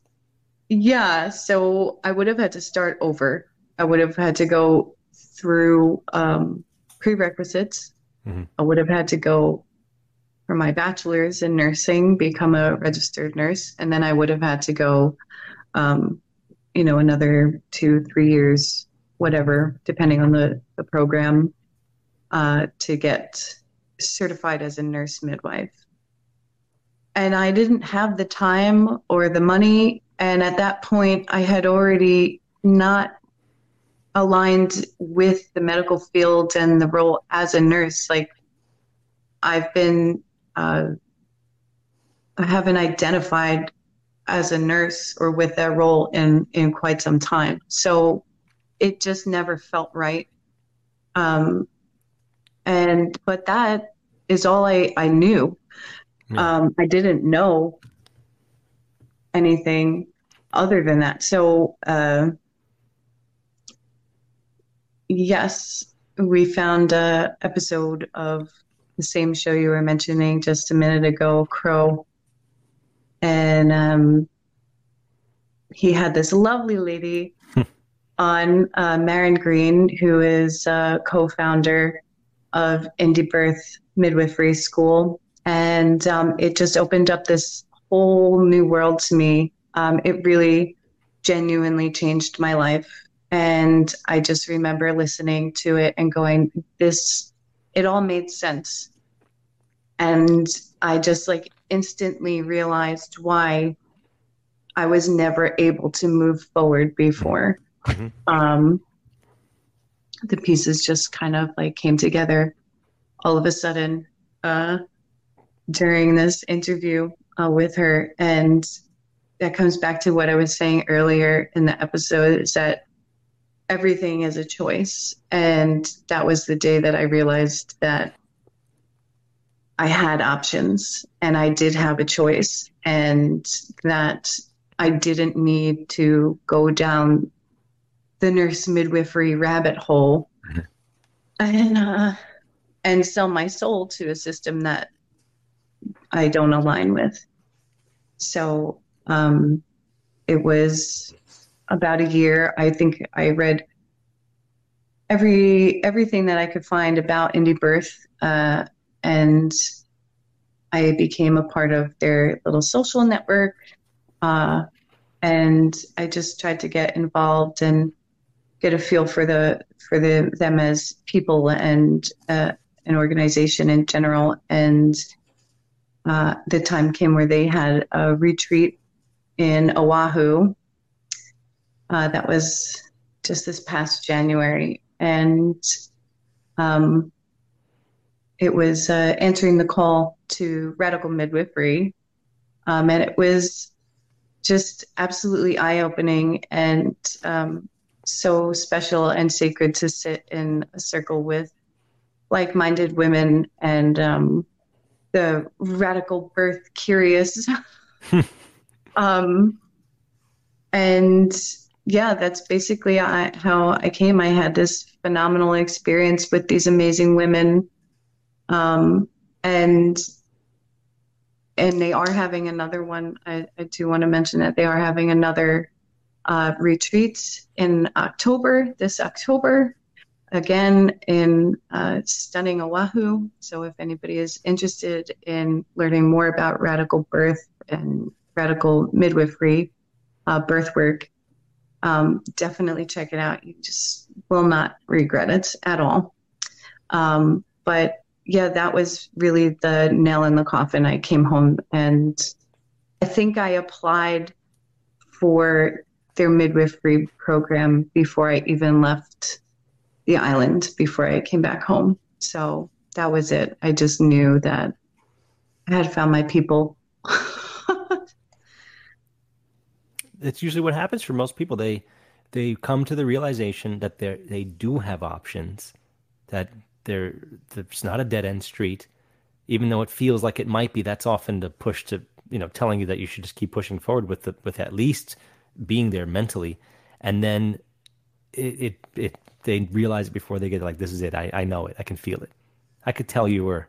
yeah, so I would have had to start over I would have had to go through um, prerequisites. Mm-hmm. I would have had to go for my bachelor's in nursing, become a registered nurse, and then I would have had to go, um, you know, another two, three years, whatever, depending on the, the program, uh, to get certified as a nurse midwife. And I didn't have the time or the money. And at that point, I had already not aligned with the medical field and the role as a nurse. Like I've been, uh, I haven't identified as a nurse or with that role in in quite some time. So it just never felt right. Um, and but that is all I I knew. Yeah. Um, I didn't know anything other than that. So uh, Yes, we found a episode of the same show you were mentioning just a minute ago, Crow, and um, he had this lovely lady *laughs* on uh, Maryn Green, who is a co-founder of Indie Birth Midwifery School, and um, it just opened up this whole new world to me. Um, it really genuinely changed my life and I just remember listening to it and going, this, it all made sense. And I just like instantly realized why I was never able to move forward before. Mm-hmm. Um, the pieces just kind of like came together all of a sudden uh, during this interview uh, with her. And that comes back to what I was saying earlier in the episode is that everything is a choice. And that was the day that I realized that I had options and I did have a choice, and that I didn't need to go down the nurse midwifery rabbit hole mm-hmm. *laughs* and uh, and sell my soul to a system that I don't align with. So um, it was about a year. I think I read every everything that I could find about indie birth, uh, and I became a part of their little social network. Uh, and I just tried to get involved and get a feel for the for the them as people and uh, an organization in general. And uh, the time came where they had a retreat in Oahu. Uh, that was just this past January, and um, it was uh, answering the call to radical midwifery, um, and it was just absolutely eye-opening and um, so special and sacred to sit in a circle with like-minded women and um, the radical birth curious. *laughs* *laughs* um, and yeah, that's basically how I came. I had this phenomenal experience with these amazing women, um, and and they are having another one. I, I do want to mention that they are having another uh, retreat in October. This October, again in uh, stunning Oahu. So if anybody is interested in learning more about radical birth and radical midwifery, uh, birth work, um, definitely check it out. You just will not regret it at all. Um, but yeah, that was really the nail in the coffin. I came home and I think I applied for their midwifery program before I even left the island before I came back home. So that was it. I just knew that I had found my people. *laughs* That's usually what happens for most people. They they come to the realization that they they do have options, that there it's not a dead end street, even though it feels like it might be. That's often the push to you know telling you that you should just keep pushing forward with the, with at least being there mentally, and then it, it it they realize it before they get like, this is it. I, I know it. I can feel it. I could tell you were,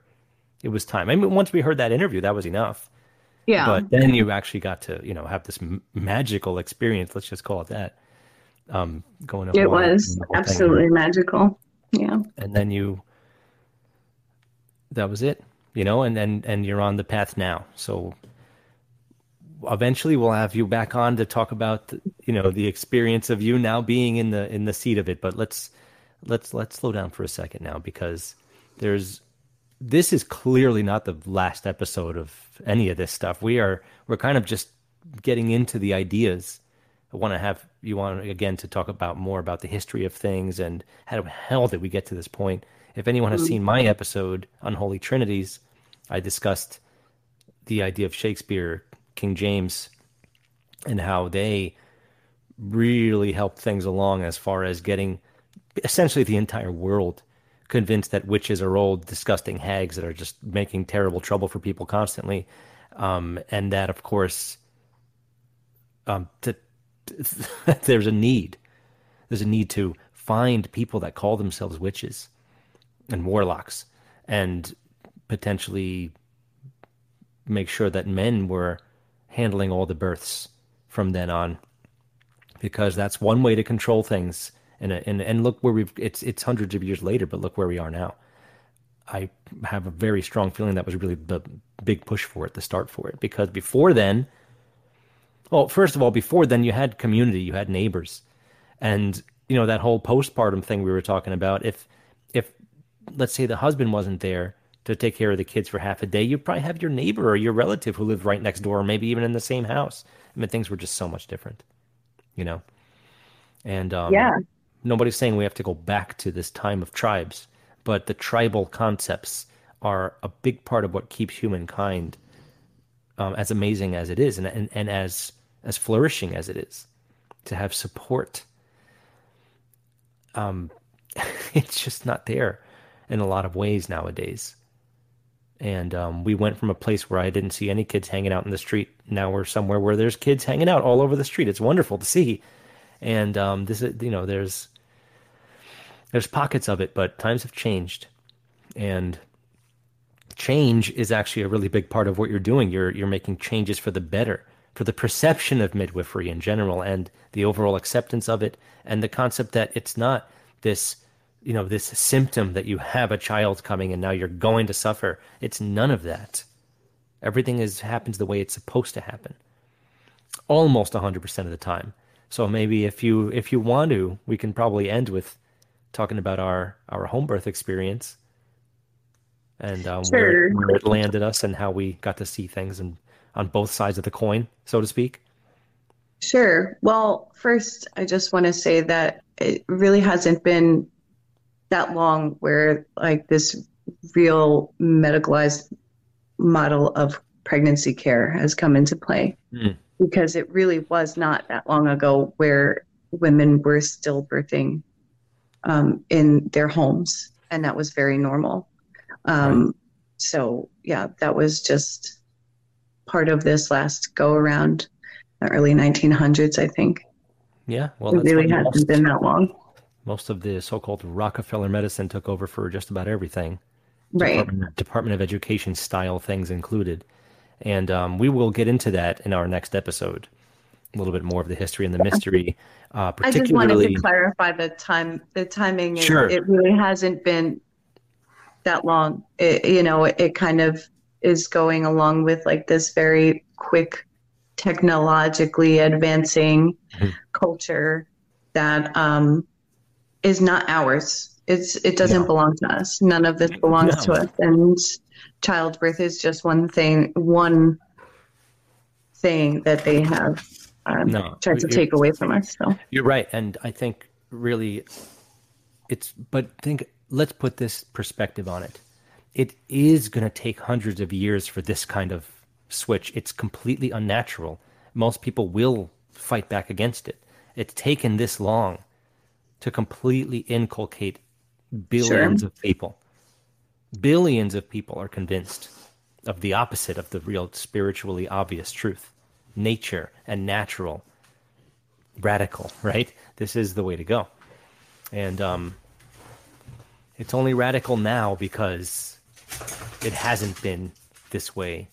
it was time. I mean, once we heard that interview, that was enough. Yeah. But then you actually got to, you know, have this m- magical experience. Let's just call it that. Um, going. It was absolutely thing. magical. Yeah. And then you. That was it, you know, and and and you're on the path now. So eventually we'll have you back on to talk about you know the experience of you now being in the in the seat of it but let's let's let's slow down for a second now because there's this is clearly not the last episode of any of this stuff. We are we're kind of just getting into the ideas. I want to have you want again to talk about more about the history of things and how the hell did we get to this point. If anyone has mm-hmm. seen my episode unholy trinities i discussed the idea of shakespeare King James and how they really helped things along as far as getting essentially the entire world convinced that witches are old, disgusting hags that are just making terrible trouble for people constantly. Um, and that, of course, um, to, to, *laughs* there's a need. There's a need to find people that call themselves witches and warlocks and potentially make sure that men were handling all the births from then on, because that's one way to control things. And and and look where we've it's it's hundreds of years later, but look where we are now. I have a very strong feeling that was really the big push for it, the start for it, because before then, well, first of all, before then you had community, you had neighbors, and you know that whole postpartum thing we were talking about. If if let's say the husband wasn't there, to take care of the kids for half a day, you probably have your neighbor or your relative who lived right next door, or maybe even in the same house. I mean, things were just so much different, you know. And um, yeah, nobody's saying we have to go back to this time of tribes, but the tribal concepts are a big part of what keeps humankind um, as amazing as it is, and and, and as as flourishing as it is, to have support. Um, *laughs* it's just not there in a lot of ways nowadays. And um, we went from a place where I didn't see any kids hanging out in the street. Now we're somewhere where there's kids hanging out all over the street. It's wonderful to see. And um, this is, you know, there's there's pockets of it, but times have changed, and change is actually a really big part of what you're doing. You're you're making changes for the better, for the perception of midwifery in general, and the overall acceptance of it, and the concept that it's not this you know this symptom that you have a child coming and now you're going to suffer. It's none of that. Everything is happens the way it's supposed to happen. Almost 100% of the time so maybe if you if you want to we can probably end with talking about our our home birth experience and um, sure. where, where, it landed us and how we got to see things and on both sides of the coin, so to speak. Sure. Well, first, I just want to say that it really hasn't been that long where like this real medicalized model of pregnancy care has come into play mm. Because it really was not that long ago where women were still birthing um, in their homes, and that was very normal. Um, right. So yeah, that was just part of this last go around, the early 1900s, I think. Yeah, well, it really hasn't most, been that long. Most of the so-called Rockefeller medicine took over for just about everything, right? Department, Department of Education style things included, and um, we will get into that in our next episode a little bit more of the history and the mystery. Uh, particularly... I just wanted to clarify the time. The timing. Sure. It, really hasn't been that long. It, you know, it, it kind of is going along with like this very quick, technologically advancing mm-hmm. culture that um, is not ours. It's it doesn't no. belong to us. None of this belongs no. to us, and childbirth is just one thing. One thing that they have um, no, tries to take away from us. So you're right, and I think really, it's. But think, let's put this perspective on it. It is going to take hundreds of years for this kind of switch. It's completely unnatural. Most people will fight back against it. It's taken this long to completely inculcate billions sure. of people. Billions of people are convinced of the opposite of the real spiritually obvious truth nature and natural, radical, right? This is the way to go. And um, it's only radical now because it hasn't been this way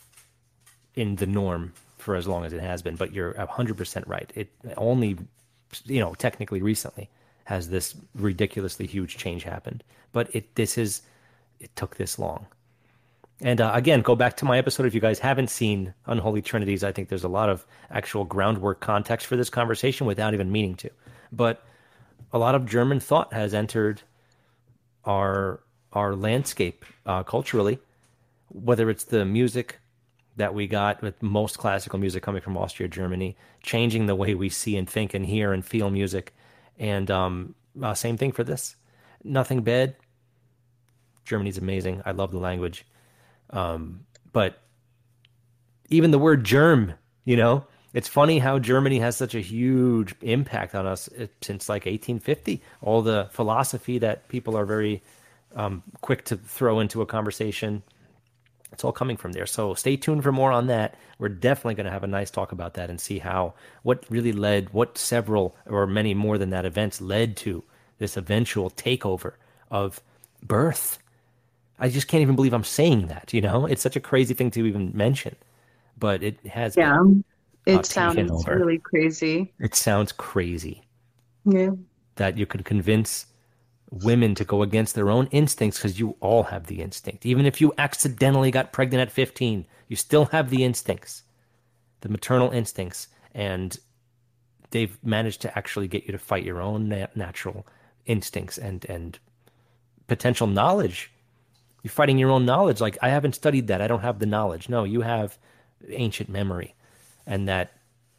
in the norm for as long as it has been. But you're 100% right. It only, you know, technically recently has this ridiculously huge change happened. But it this is it took this long. And uh, again, go back to my episode if you guys haven't seen Unholy Trinities. I think there's a lot of actual groundwork context for this conversation without even meaning to. But a lot of German thought has entered our our landscape uh, culturally, whether it's the music that we got with most classical music coming from Austria, Germany, changing the way we see and think and hear and feel music, and um, uh, same thing for this. Nothing bad. Germany's amazing. I love the language um, but even the word germ, you know, it's funny how Germany has such a huge impact on us uh, since like 1850. All the philosophy that people are very um, quick to throw into a conversation, it's all coming from there. So stay tuned for more on that. We're definitely going to have a nice talk about that and see how what really led, what several or many more than that events led to this eventual takeover of birth I just can't even believe I'm saying that. You know, it's such a crazy thing to even mention, but it has. Yeah, been, it uh, sounds really crazy. It sounds crazy. Yeah. That you could convince women to go against their own instincts because you all have the instinct. Even if you accidentally got pregnant at 15, you still have the instincts, the maternal instincts, and they've managed to actually get you to fight your own natural instincts and and potential knowledge you're fighting your own knowledge. Like I haven't studied that. I don't have the knowledge. No, you have ancient memory, and that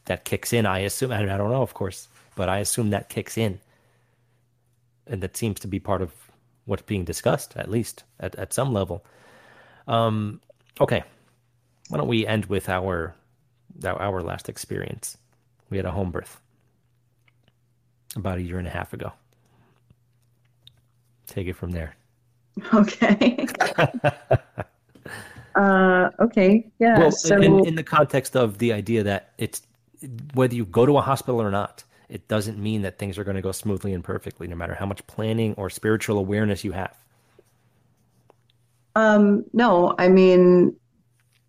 that kicks in. I assume. I don't know, of course, but I assume that kicks in, and that seems to be part of what's being discussed, at least at at some level. Um, okay, why don't we end with our our, our last experience? We had a home birth about a year and a half ago. Take it from there. *laughs* Okay. *laughs* uh, okay. Yeah. Well, so in, in the context of the idea that it's whether you go to a hospital or not, it doesn't mean that things are going to go smoothly and perfectly, no matter how much planning or spiritual awareness you have. Um, no, I mean,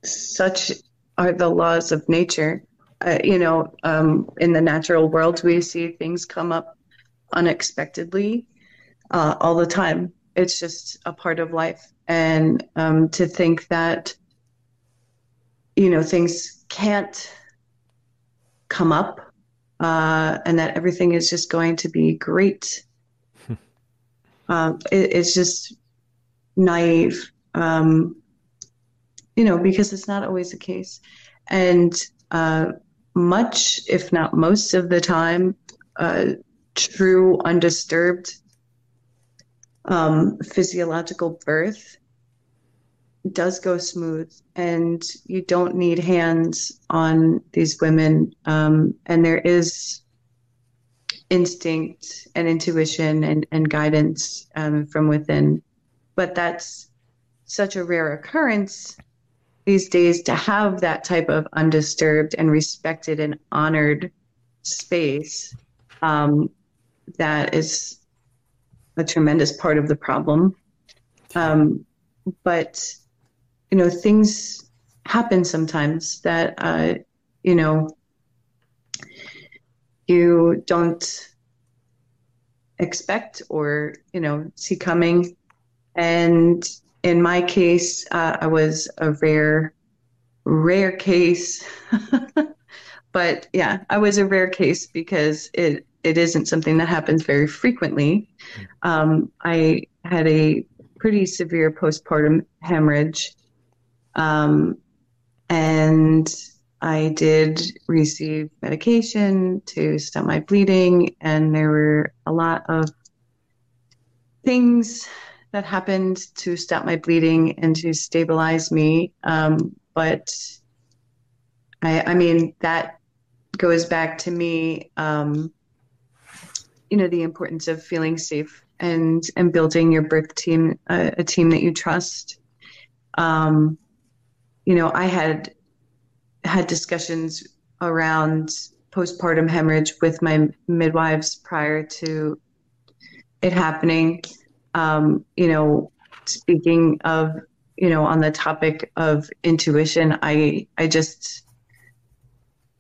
such are the laws of nature. Uh, you know, um, in the natural world, we see things come up unexpectedly uh, all the time. It's just a part of life. And um, to think that, you know, things can't come up uh, and that everything is just going to be great. *laughs* Um, it, it's just naive, um, you know, because it's not always the case. And uh, much, if not most of the time, uh, true undisturbed um, physiological birth does go smooth and you don't need hands on these women. Um, and there is instinct and intuition and, and guidance um, from within. But that's such a rare occurrence these days to have that type of undisturbed and respected and honored space um, that is a tremendous part of the problem um, but you know, things happen sometimes that, uh, you know, you don't expect or, you know, see coming. And in my case, uh, I was a rare, rare case. *laughs* but yeah, I was a rare case because it, it isn't something that happens very frequently. Um, I had a pretty severe postpartum hemorrhage um, and I did receive medication to stop my bleeding, and there were a lot of things that happened to stop my bleeding and to stabilize me. Um, but I, I, mean, that goes back to me, um, you know, the importance of feeling safe and and building your birth team, uh, a team that you trust. Um, you know, I had had discussions around postpartum hemorrhage with my midwives prior to it happening. Um, you know, speaking of, you know, on the topic of intuition, I I just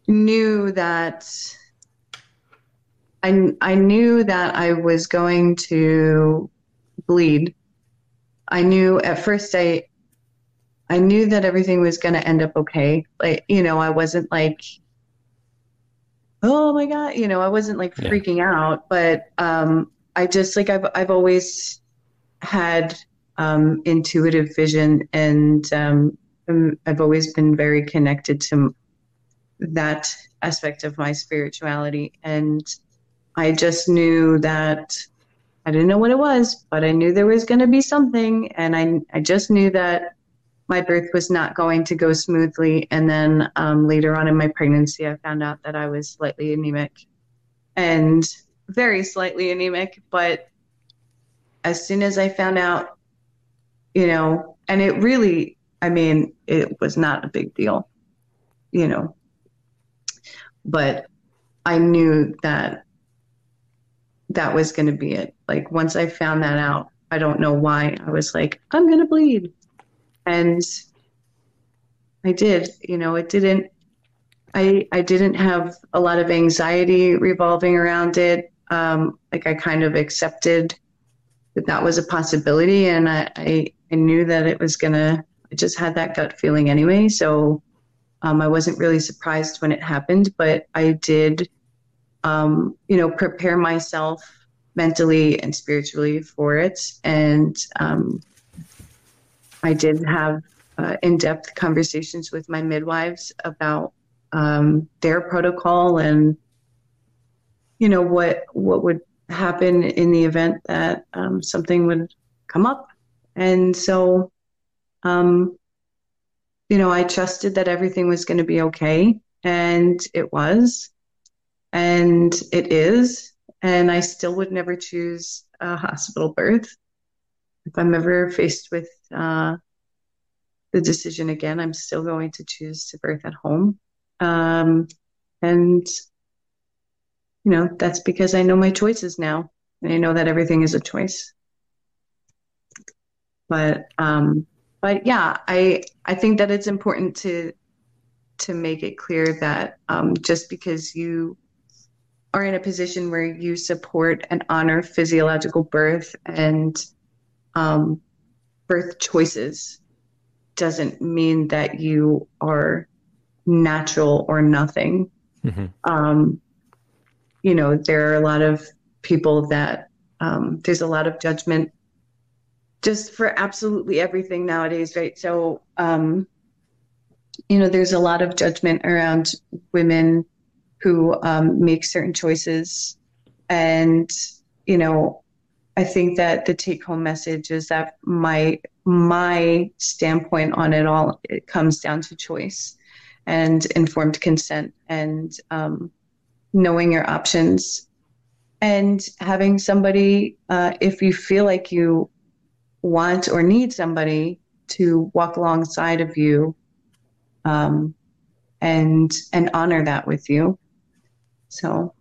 knew that I I knew that I was going to bleed. I knew at first I I knew that everything was going to end up okay. Like, you know, I wasn't like, oh my God, you know, I wasn't like freaking yeah. out, but um, I just like, I've, I've always had um, intuitive vision and um I've always been very connected to that aspect of my spirituality. And I just knew that I didn't know what it was, but I knew there was going to be something. And I, I just knew that my birth was not going to go smoothly. And then um, later on in my pregnancy, I found out that I was slightly anemic and very slightly anemic. But as soon as I found out, you know, and it really, I mean, it was not a big deal, you know, but I knew that that was going to be it. Like once I found that out, I don't know why I was like, I'm going to bleed and I did. You know, it didn't. I I didn't have a lot of anxiety revolving around it. Um, like I kind of accepted that that was a possibility, and I I, I knew that it was gonna. I just had that gut feeling anyway, so um, I wasn't really surprised when it happened. But I did, um, you know, prepare myself mentally and spiritually for it, and um, I did have uh, in-depth conversations with my midwives about um, their protocol and you know what what would happen in the event that um, something would come up. And so um, you know i trusted that everything was going to be okay and it was and it is. And I still would never choose a hospital birth. If I'm ever faced with uh, the decision again, I'm still going to choose to birth at home. Um, and, you know, that's because I know my choices now. And I know that everything is a choice. But, um, but yeah, I, I think that it's important to, to make it clear that um, just because you are in a position where you support and honor physiological birth and um, birth choices doesn't mean that you are natural or nothing. Mm-hmm. Um, you know, there are a lot of people that um, there's a lot of judgment just for absolutely everything nowadays, right? So, um, you know, there's a lot of judgment around women who um, make certain choices. And, you know, I think that the take home message is that my my standpoint on it all it comes down to choice and informed consent and um, knowing your options and having somebody uh, if you feel like you want or need somebody to walk alongside of you um, and and honor that with you so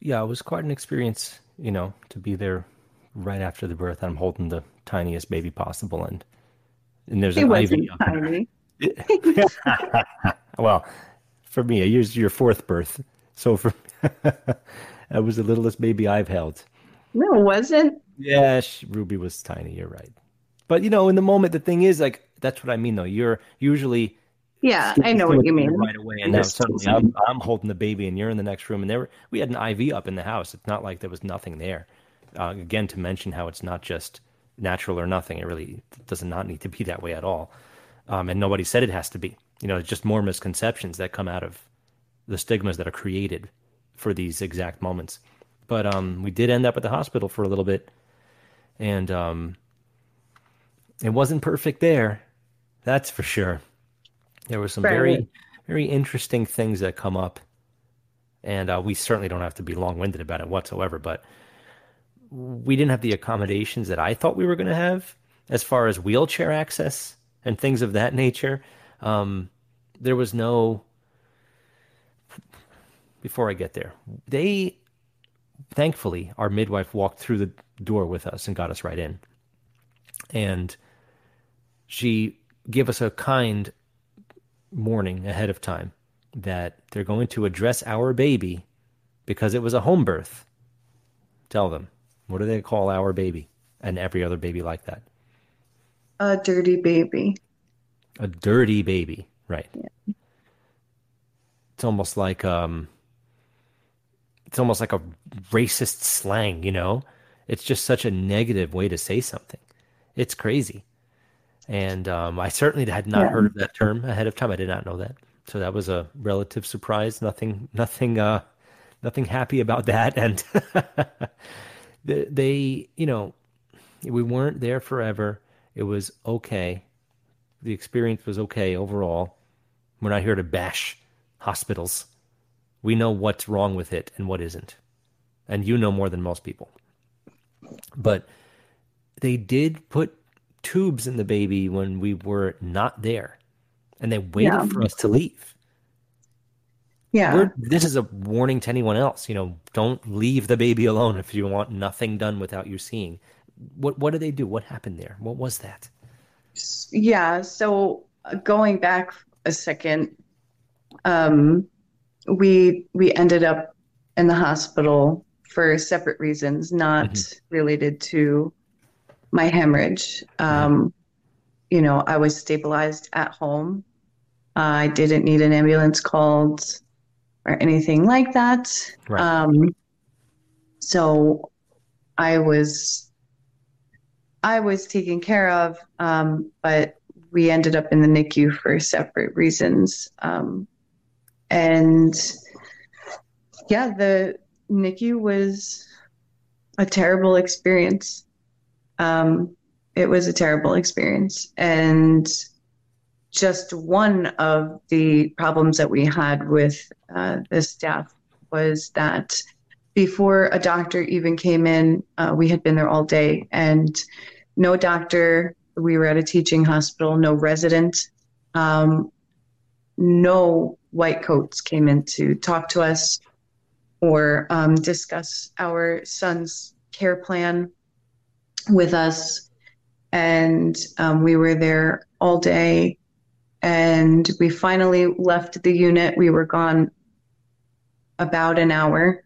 yeah it was quite an experience you know to be there right after the birth. I'm holding the tiniest baby possible, and and there's an IV. Tiny. *laughs* well, for me, it was your fourth birth, so for *laughs* that was the littlest baby I've held. No, it wasn't. Yeah, she, Ruby was tiny. You're right, but you know, in the moment, the thing is, like, that's what I mean, though. You're usually yeah, I know what you mean. Right away, and now suddenly I'm, I'm, holding the baby, and you're in the next room, and there we had an IV up in the house. It's not like there was nothing there uh, again to mention how it's not just natural or nothing. It really does not need to be that way at all. Um, and nobody said it has to be. You know, it's just more misconceptions that come out of the stigmas that are created for these exact moments. But um, we did end up at the hospital for a little bit, and um, it wasn't perfect there. That's for sure. There were some very, very interesting things that come up, and uh, we certainly don't have to be long-winded about it whatsoever. But we didn't have the accommodations that I thought we were going to have as far as wheelchair access and things of that nature. Um, there was no. Before I get there, they thankfully our midwife walked through the door with us and got us right in, and she gave us a kind warning ahead of time that they're going to address our baby because it was a home birth. Tell them what do they call our baby and every other baby like that? A dirty baby. A dirty baby, right? Yeah. It's almost like um, it's almost like a racist slang, you know. It's just such a negative way to say something. It's crazy, and um, I certainly had not yeah. heard of that term ahead of time. I did not know that, so that was a relative surprise. Nothing, nothing, uh, nothing happy about that, *laughs* and they, you know, we weren't there forever. It was okay. The experience was okay overall. We're not here to bash hospitals. We know what's wrong with it and what isn't. And you know more than most people. But they did put tubes in the baby when we were not there. And they waited yeah. for us to leave. Yeah. We're, this is a warning to anyone else. You know, don't leave the baby alone if you want nothing done without you seeing. What What did they do? What happened there? What was that? Yeah. So uh, going back a second, um, we we ended up in the hospital for separate reasons, not mm-hmm. related to my hemorrhage. Um, you know, I was stabilized at home. I didn't need an ambulance called or anything like that. Right. Um, so I was I was taken care of, um, but we ended up in the NICU for separate reasons. Um, and yeah, the NICU was a terrible experience. Um, it was a terrible experience, and just one of the problems that we had with uh, the staff was that before a doctor even came in, uh, we had been there all day, and no doctor. We were at a teaching hospital. No resident. Um, no white coats came in to talk to us or um, discuss our son's care plan with us. And um, we were there all day. And we finally left the unit. We were gone about an hour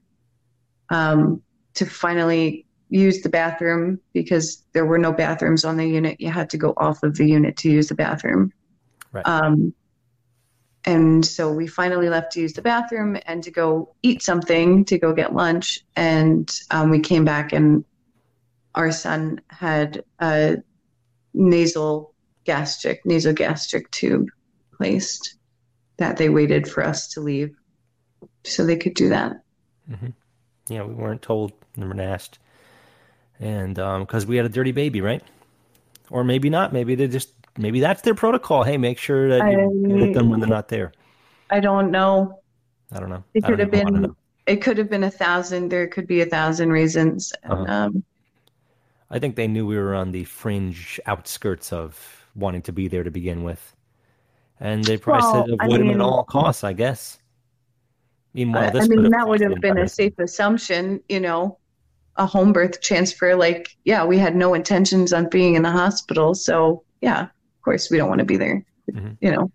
um, to finally use the bathroom because there were no bathrooms on the unit. You had to go off of the unit to use the bathroom. Right. Um, and so we finally left to use the bathroom and to go eat something, to go get lunch. And um, we came back, and our son had a nasal gastric, nasogastric tube placed that they waited for us to leave so they could do that. Mm-hmm. Yeah, we weren't told, never asked. And because um, we had a dirty baby, right? Or maybe not. Maybe they just maybe that's their protocol. Hey, make sure that you I, get them when they're not there. I don't know. I don't know. It could have been. It could have been a thousand. There could be a thousand reasons. Uh-huh. Um, I think they knew we were on the fringe outskirts of wanting to be there to begin with, and they probably well, said avoid I mean, them at all costs. I guess. Meanwhile, I mean that would have been a safe assumption. You know, a home birth transfer. Like, yeah, we had no intentions on being in the hospital, so yeah, of course we don't want to be there. Mm-hmm. You know.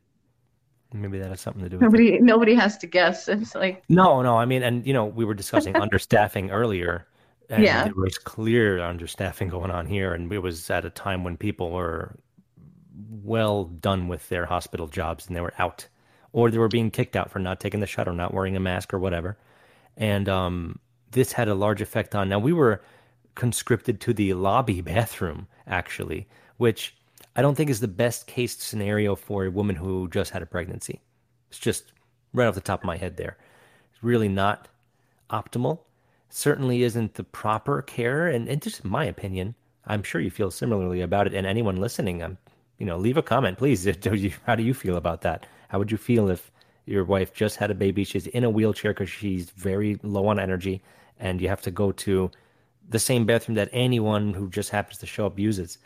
Maybe that has something to do. with Nobody, it. nobody has to guess. *laughs* It's like no, no. I mean, and you know, we were discussing *laughs* understaffing earlier, and yeah. there was clear understaffing going on here, and it was at a time when people were well done with their hospital jobs and they were out, or they were being kicked out for not taking the shot or not wearing a mask or whatever, and um, this had a large effect on. Now we were conscripted to the lobby *laughs* bathroom actually, which I don't think is the best case scenario for a woman who just had a pregnancy. It's just right off the top of my head there. It's really not optimal. Certainly isn't the proper care, and, and just my opinion, I'm sure you feel similarly about it. And anyone listening, um, you know, leave a comment, please. *laughs* Do you, How do you feel about that? How would you feel if your wife just had a baby, she's in a wheelchair because she's very low on energy, and you have to go to the same bathroom that anyone who just happens to show up uses?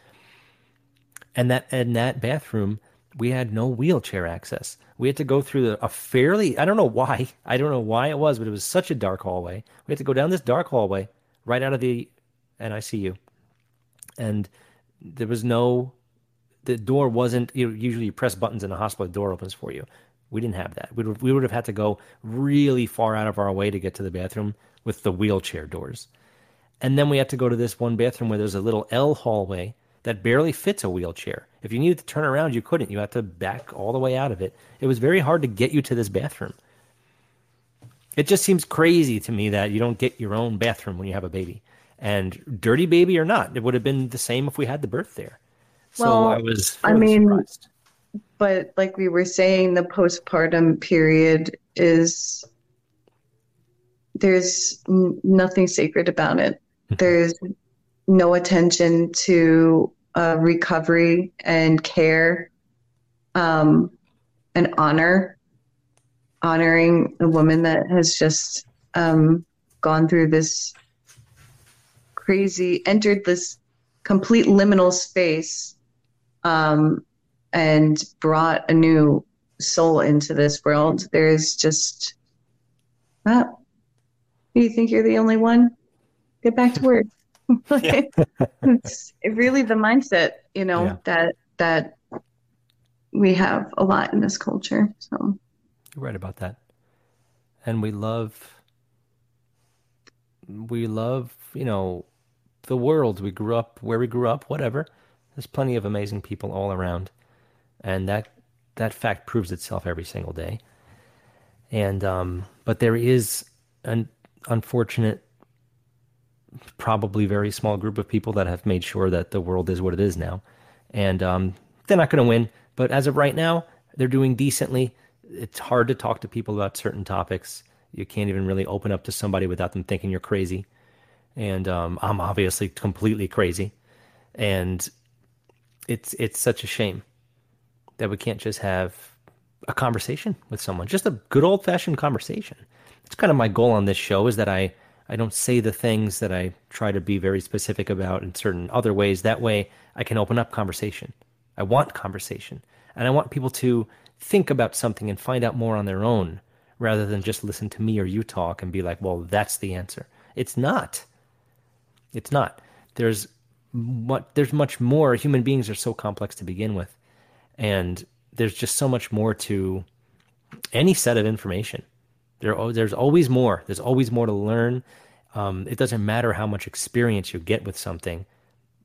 and that in that bathroom we had no wheelchair access. We had to go through a fairly I don't know why I don't know why it was, but it was such a dark hallway. We had to go down this dark hallway right out of the NICU, and there was no the door wasn't you know, usually you press buttons in a hospital the door opens for you. We didn't have that. We would, we would have had to go really far out of our way to get to the bathroom with the wheelchair doors. And then we had to go to this one bathroom where there's a little L hallway that barely fits a wheelchair. If you needed to turn around, you couldn't. You had to back all the way out of it. It was very hard to get you to this bathroom. It just seems crazy to me that you don't get your own bathroom when you have a baby. And dirty baby or not, it would have been the same if we had the birth there. So well, I was I mean surprised. but like we were saying the postpartum period is there's nothing sacred about it. Mm-hmm. There's no attention to uh, recovery and care um, and honor, honoring a woman that has just um, gone through this crazy, entered this complete liminal space um, and brought a new soul into this world. There's just, oh, you think you're the only one? Get back to work. *laughs* it's really the mindset, you know, yeah. that that we have a lot in this culture. So you're right about that. And we love we love, you know, the world. We grew up where we grew up, whatever. There's plenty of amazing people all around. And that that fact proves itself every single day. And um but there is an unfortunate probably very small group of people that have made sure that the world is what it is now. And um, they're not going to win, but as of right now, they're doing decently. It's hard to talk to people about certain topics. You can't even really open up to somebody without them thinking you're crazy. And um, I'm obviously completely crazy, and it's it's such a shame. that we can't just have a conversation with someone, just a good old fashioned conversation. It's kind of my goal on this show is that I I don't say the things that I try to be very specific about in certain other ways. That way I can open up conversation. I want conversation. And I want people to think about something and find out more on their own rather than just listen to me or you talk and be like, well, that's the answer. It's not. It's not. There's what there's much more. Human beings are so complex to begin with. And there's just so much more to any set of information. There, there's always more. There's always more to learn. Um, it doesn't matter how much experience you get with something.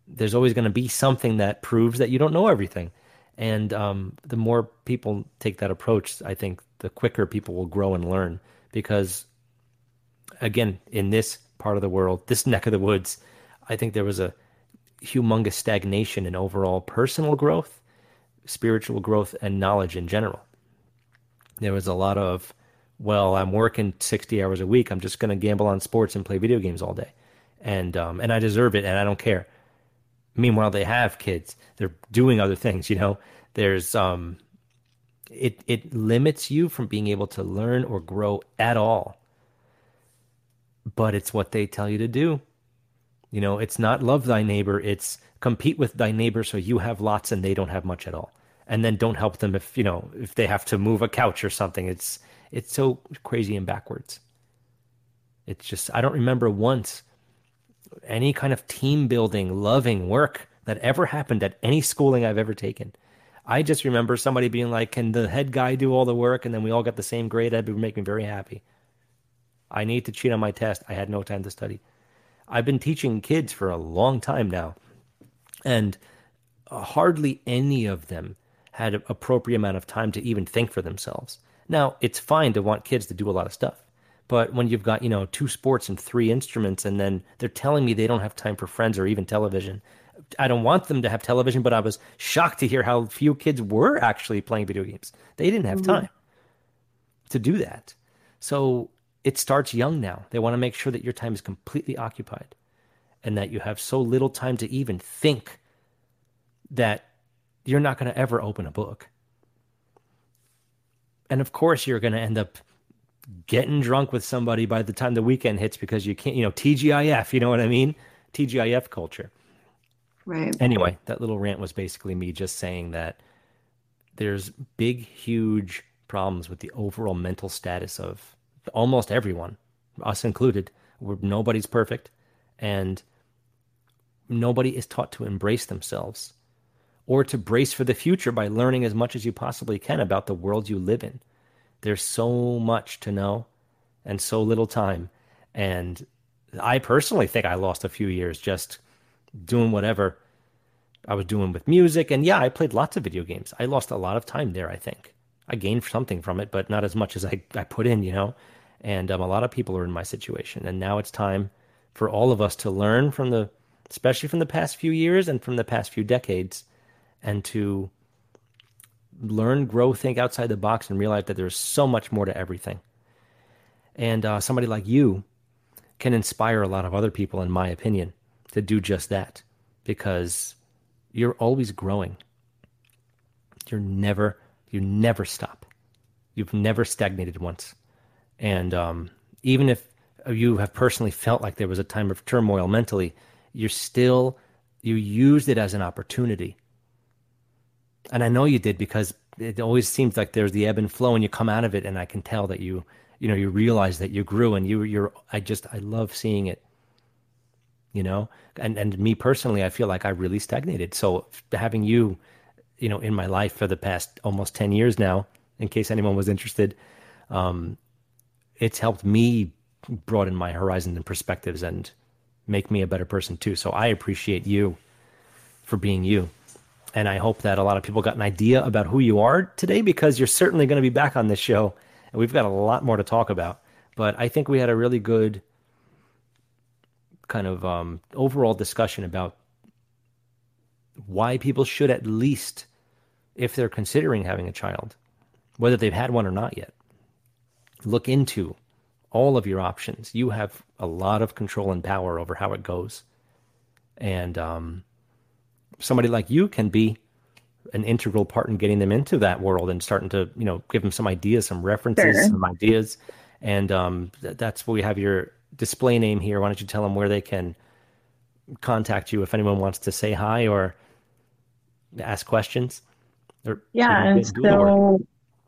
There's always going to be something that proves that you don't know everything. And um, the more people take that approach, I think the quicker people will grow and learn. Because, again, in this part of the world, this neck of the woods, I think there was a humongous stagnation in overall personal growth, spiritual growth, and knowledge in general. There was a lot of well, I'm working 60 hours a week. I'm just going to gamble on sports and play video games all day. And, um, and I deserve it and I don't care. Meanwhile, they have kids. They're doing other things, you know, there's, um, it, it limits you from being able to learn or grow at all. But it's what they tell you to do. You know, it's not love thy neighbor. It's compete with thy neighbor so you have lots and they don't have much at all. And then don't help them if, you know, if they have to move a couch or something. It's, it's so crazy and backwards. It's just, I don't remember once any kind of team building, loving work that ever happened at any schooling I've ever taken. I just remember somebody being like, Can the head guy do all the work? And then we all got the same grade. That'd make me very happy. I need to cheat on my test. I had no time to study. I've been teaching kids for a long time now, and hardly any of them had an appropriate amount of time to even think for themselves. Now, it's fine to want kids to do a lot of stuff. But when you've got, you know, two sports and three instruments, and then they're telling me they don't have time for friends or even television, I don't want them to have television, but I was shocked to hear how few kids were actually playing video games. They didn't have mm-hmm. time to do that. So it starts young now. They want to make sure that your time is completely occupied and that you have so little time to even think that you're not going to ever open a book and of course you're going to end up getting drunk with somebody by the time the weekend hits because you can't, you know, TGIF, you know what I mean? TGIF culture. Right. Anyway, that little rant was basically me just saying that there's big, huge problems with the overall mental status of almost everyone, us included. Where nobody's perfect, and nobody is taught to embrace themselves or to brace for the future by learning as much as you possibly can about the world you live in. There's so much to know and so little time. And I personally think I lost a few years just doing whatever I was doing with music. And yeah, I played lots of video games. I lost a lot of time there, I think. I gained something from it, but not as much as I, I put in, you know? And um, a lot of people are in my situation. And now it's time for all of us to learn from the, especially from the past few years and from the past few decades, and to learn, grow, think outside the box, and realize that there's so much more to everything. And uh, somebody like you can inspire a lot of other people, in my opinion, to do just that because you're always growing. You're never, you never stop. You've never stagnated once. And um, even if you have personally felt like there was a time of turmoil mentally, you're still, you used it as an opportunity and I know you did because it always seems like there's the ebb and flow, and you come out of it, and I can tell that you, you know, you realize that you grew, and you, you're. I just, I love seeing it. You know, and and me personally, I feel like I really stagnated. So having you, you know, in my life for the past almost ten years now, in case anyone was interested, um, it's helped me broaden my horizons and perspectives and make me a better person too. So I appreciate you for being you. And I hope that a lot of people got an idea about who you are today because you're certainly going to be back on this show. And we've got a lot more to talk about. But I think we had a really good kind of um, overall discussion about why people should at least, if they're considering having a child, whether they've had one or not yet, look into all of your options. You have a lot of control and power over how it goes. And um, somebody like you can be an integral part in getting them into that world and starting to you know give them some ideas, some references, sure. some ideas, and um, th- that's where we have your display name here. Why don't you tell them where they can contact you if anyone wants to say hi or ask questions? Or yeah, and so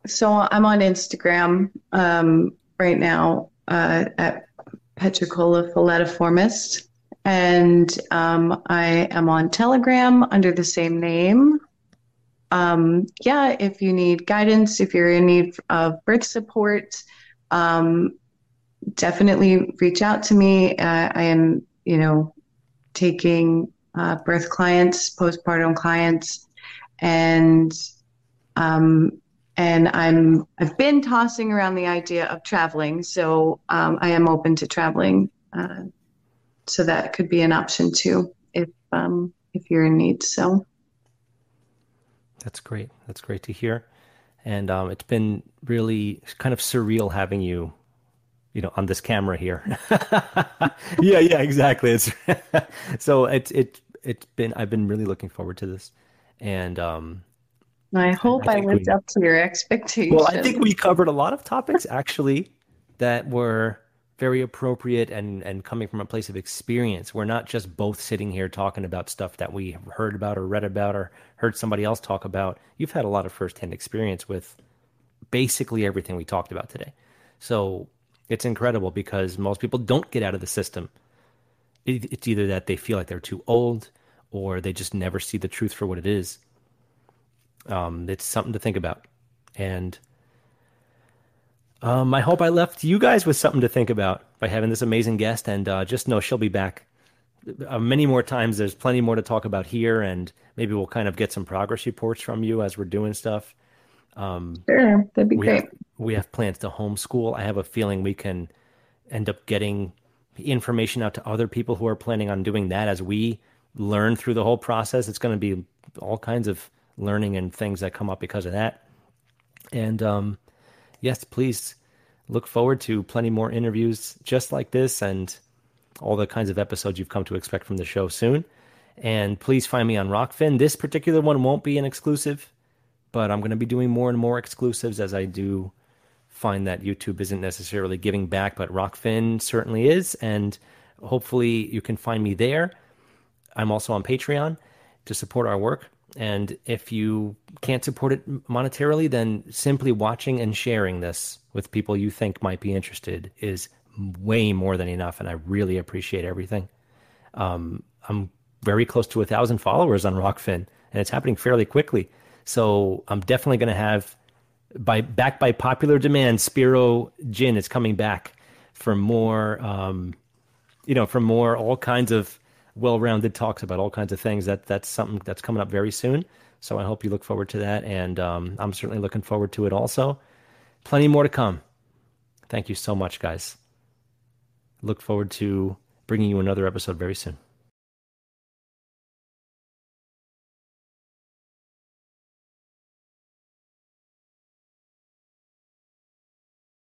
so I'm on Instagram um, right now uh, at Petricola pholadiformis, and um, I am on Telegram under the same name. Um, yeah, if you need guidance, if you're in need of birth support, um, definitely reach out to me. Uh, I am, you know, taking uh, birth clients, postpartum clients, and um, and I'm I've been tossing around the idea of traveling, so um, I am open to traveling. Uh, so that could be an option too if um, if you're in need. So that's great. That's great to hear, and um, it's been really kind of surreal having you, you know, on this camera here. *laughs* yeah, yeah, exactly. It's *laughs* so it's it it's been I've been really looking forward to this, and um, I hope I, I lived we, up to your expectations. Well, I think we covered a lot of topics actually that were very appropriate and and coming from a place of experience. We're not just both sitting here talking about stuff that we have heard about or read about or heard somebody else talk about. You've had a lot of firsthand experience with basically everything we talked about today. So it's incredible because most people don't get out of the system. It's either that they feel like they're too old or they just never see the truth for what it is um, it's something to think about. And um, I hope I left you guys with something to think about by having this amazing guest. And uh, just know she'll be back uh, many more times. There's plenty more to talk about here, and maybe we'll kind of get some progress reports from you as we're doing stuff. Um, sure, that'd be we great. Have, we have plans to homeschool. I have a feeling we can end up getting information out to other people who are planning on doing that as we learn through the whole process. It's going to be all kinds of learning and things that come up because of that. And um, yes, please look forward to plenty more interviews just like this and all the kinds of episodes you've come to expect from the show soon. And please find me on Rokfin. This particular one won't be an exclusive, but I'm going to be doing more and more exclusives as I do find that YouTube isn't necessarily giving back, but Rokfin certainly is. And hopefully you can find me there. I'm also on Patreon to support our work. And if you can't support it monetarily, then simply watching and sharing this with people you think might be interested is way more than enough. And I really appreciate everything. Um, I'm very close to a thousand followers on Rokfin, and it's happening fairly quickly. So I'm definitely going to have, by back by popular demand, Spiro Gin is coming back for more, um, you know, for more all kinds of well-rounded talks about all kinds of things. That that's something that's coming up very soon. So I hope you look forward to that, and um, I'm certainly looking forward to it also. Plenty more to come. Thank you so much, guys. Look forward to bringing you another episode very soon.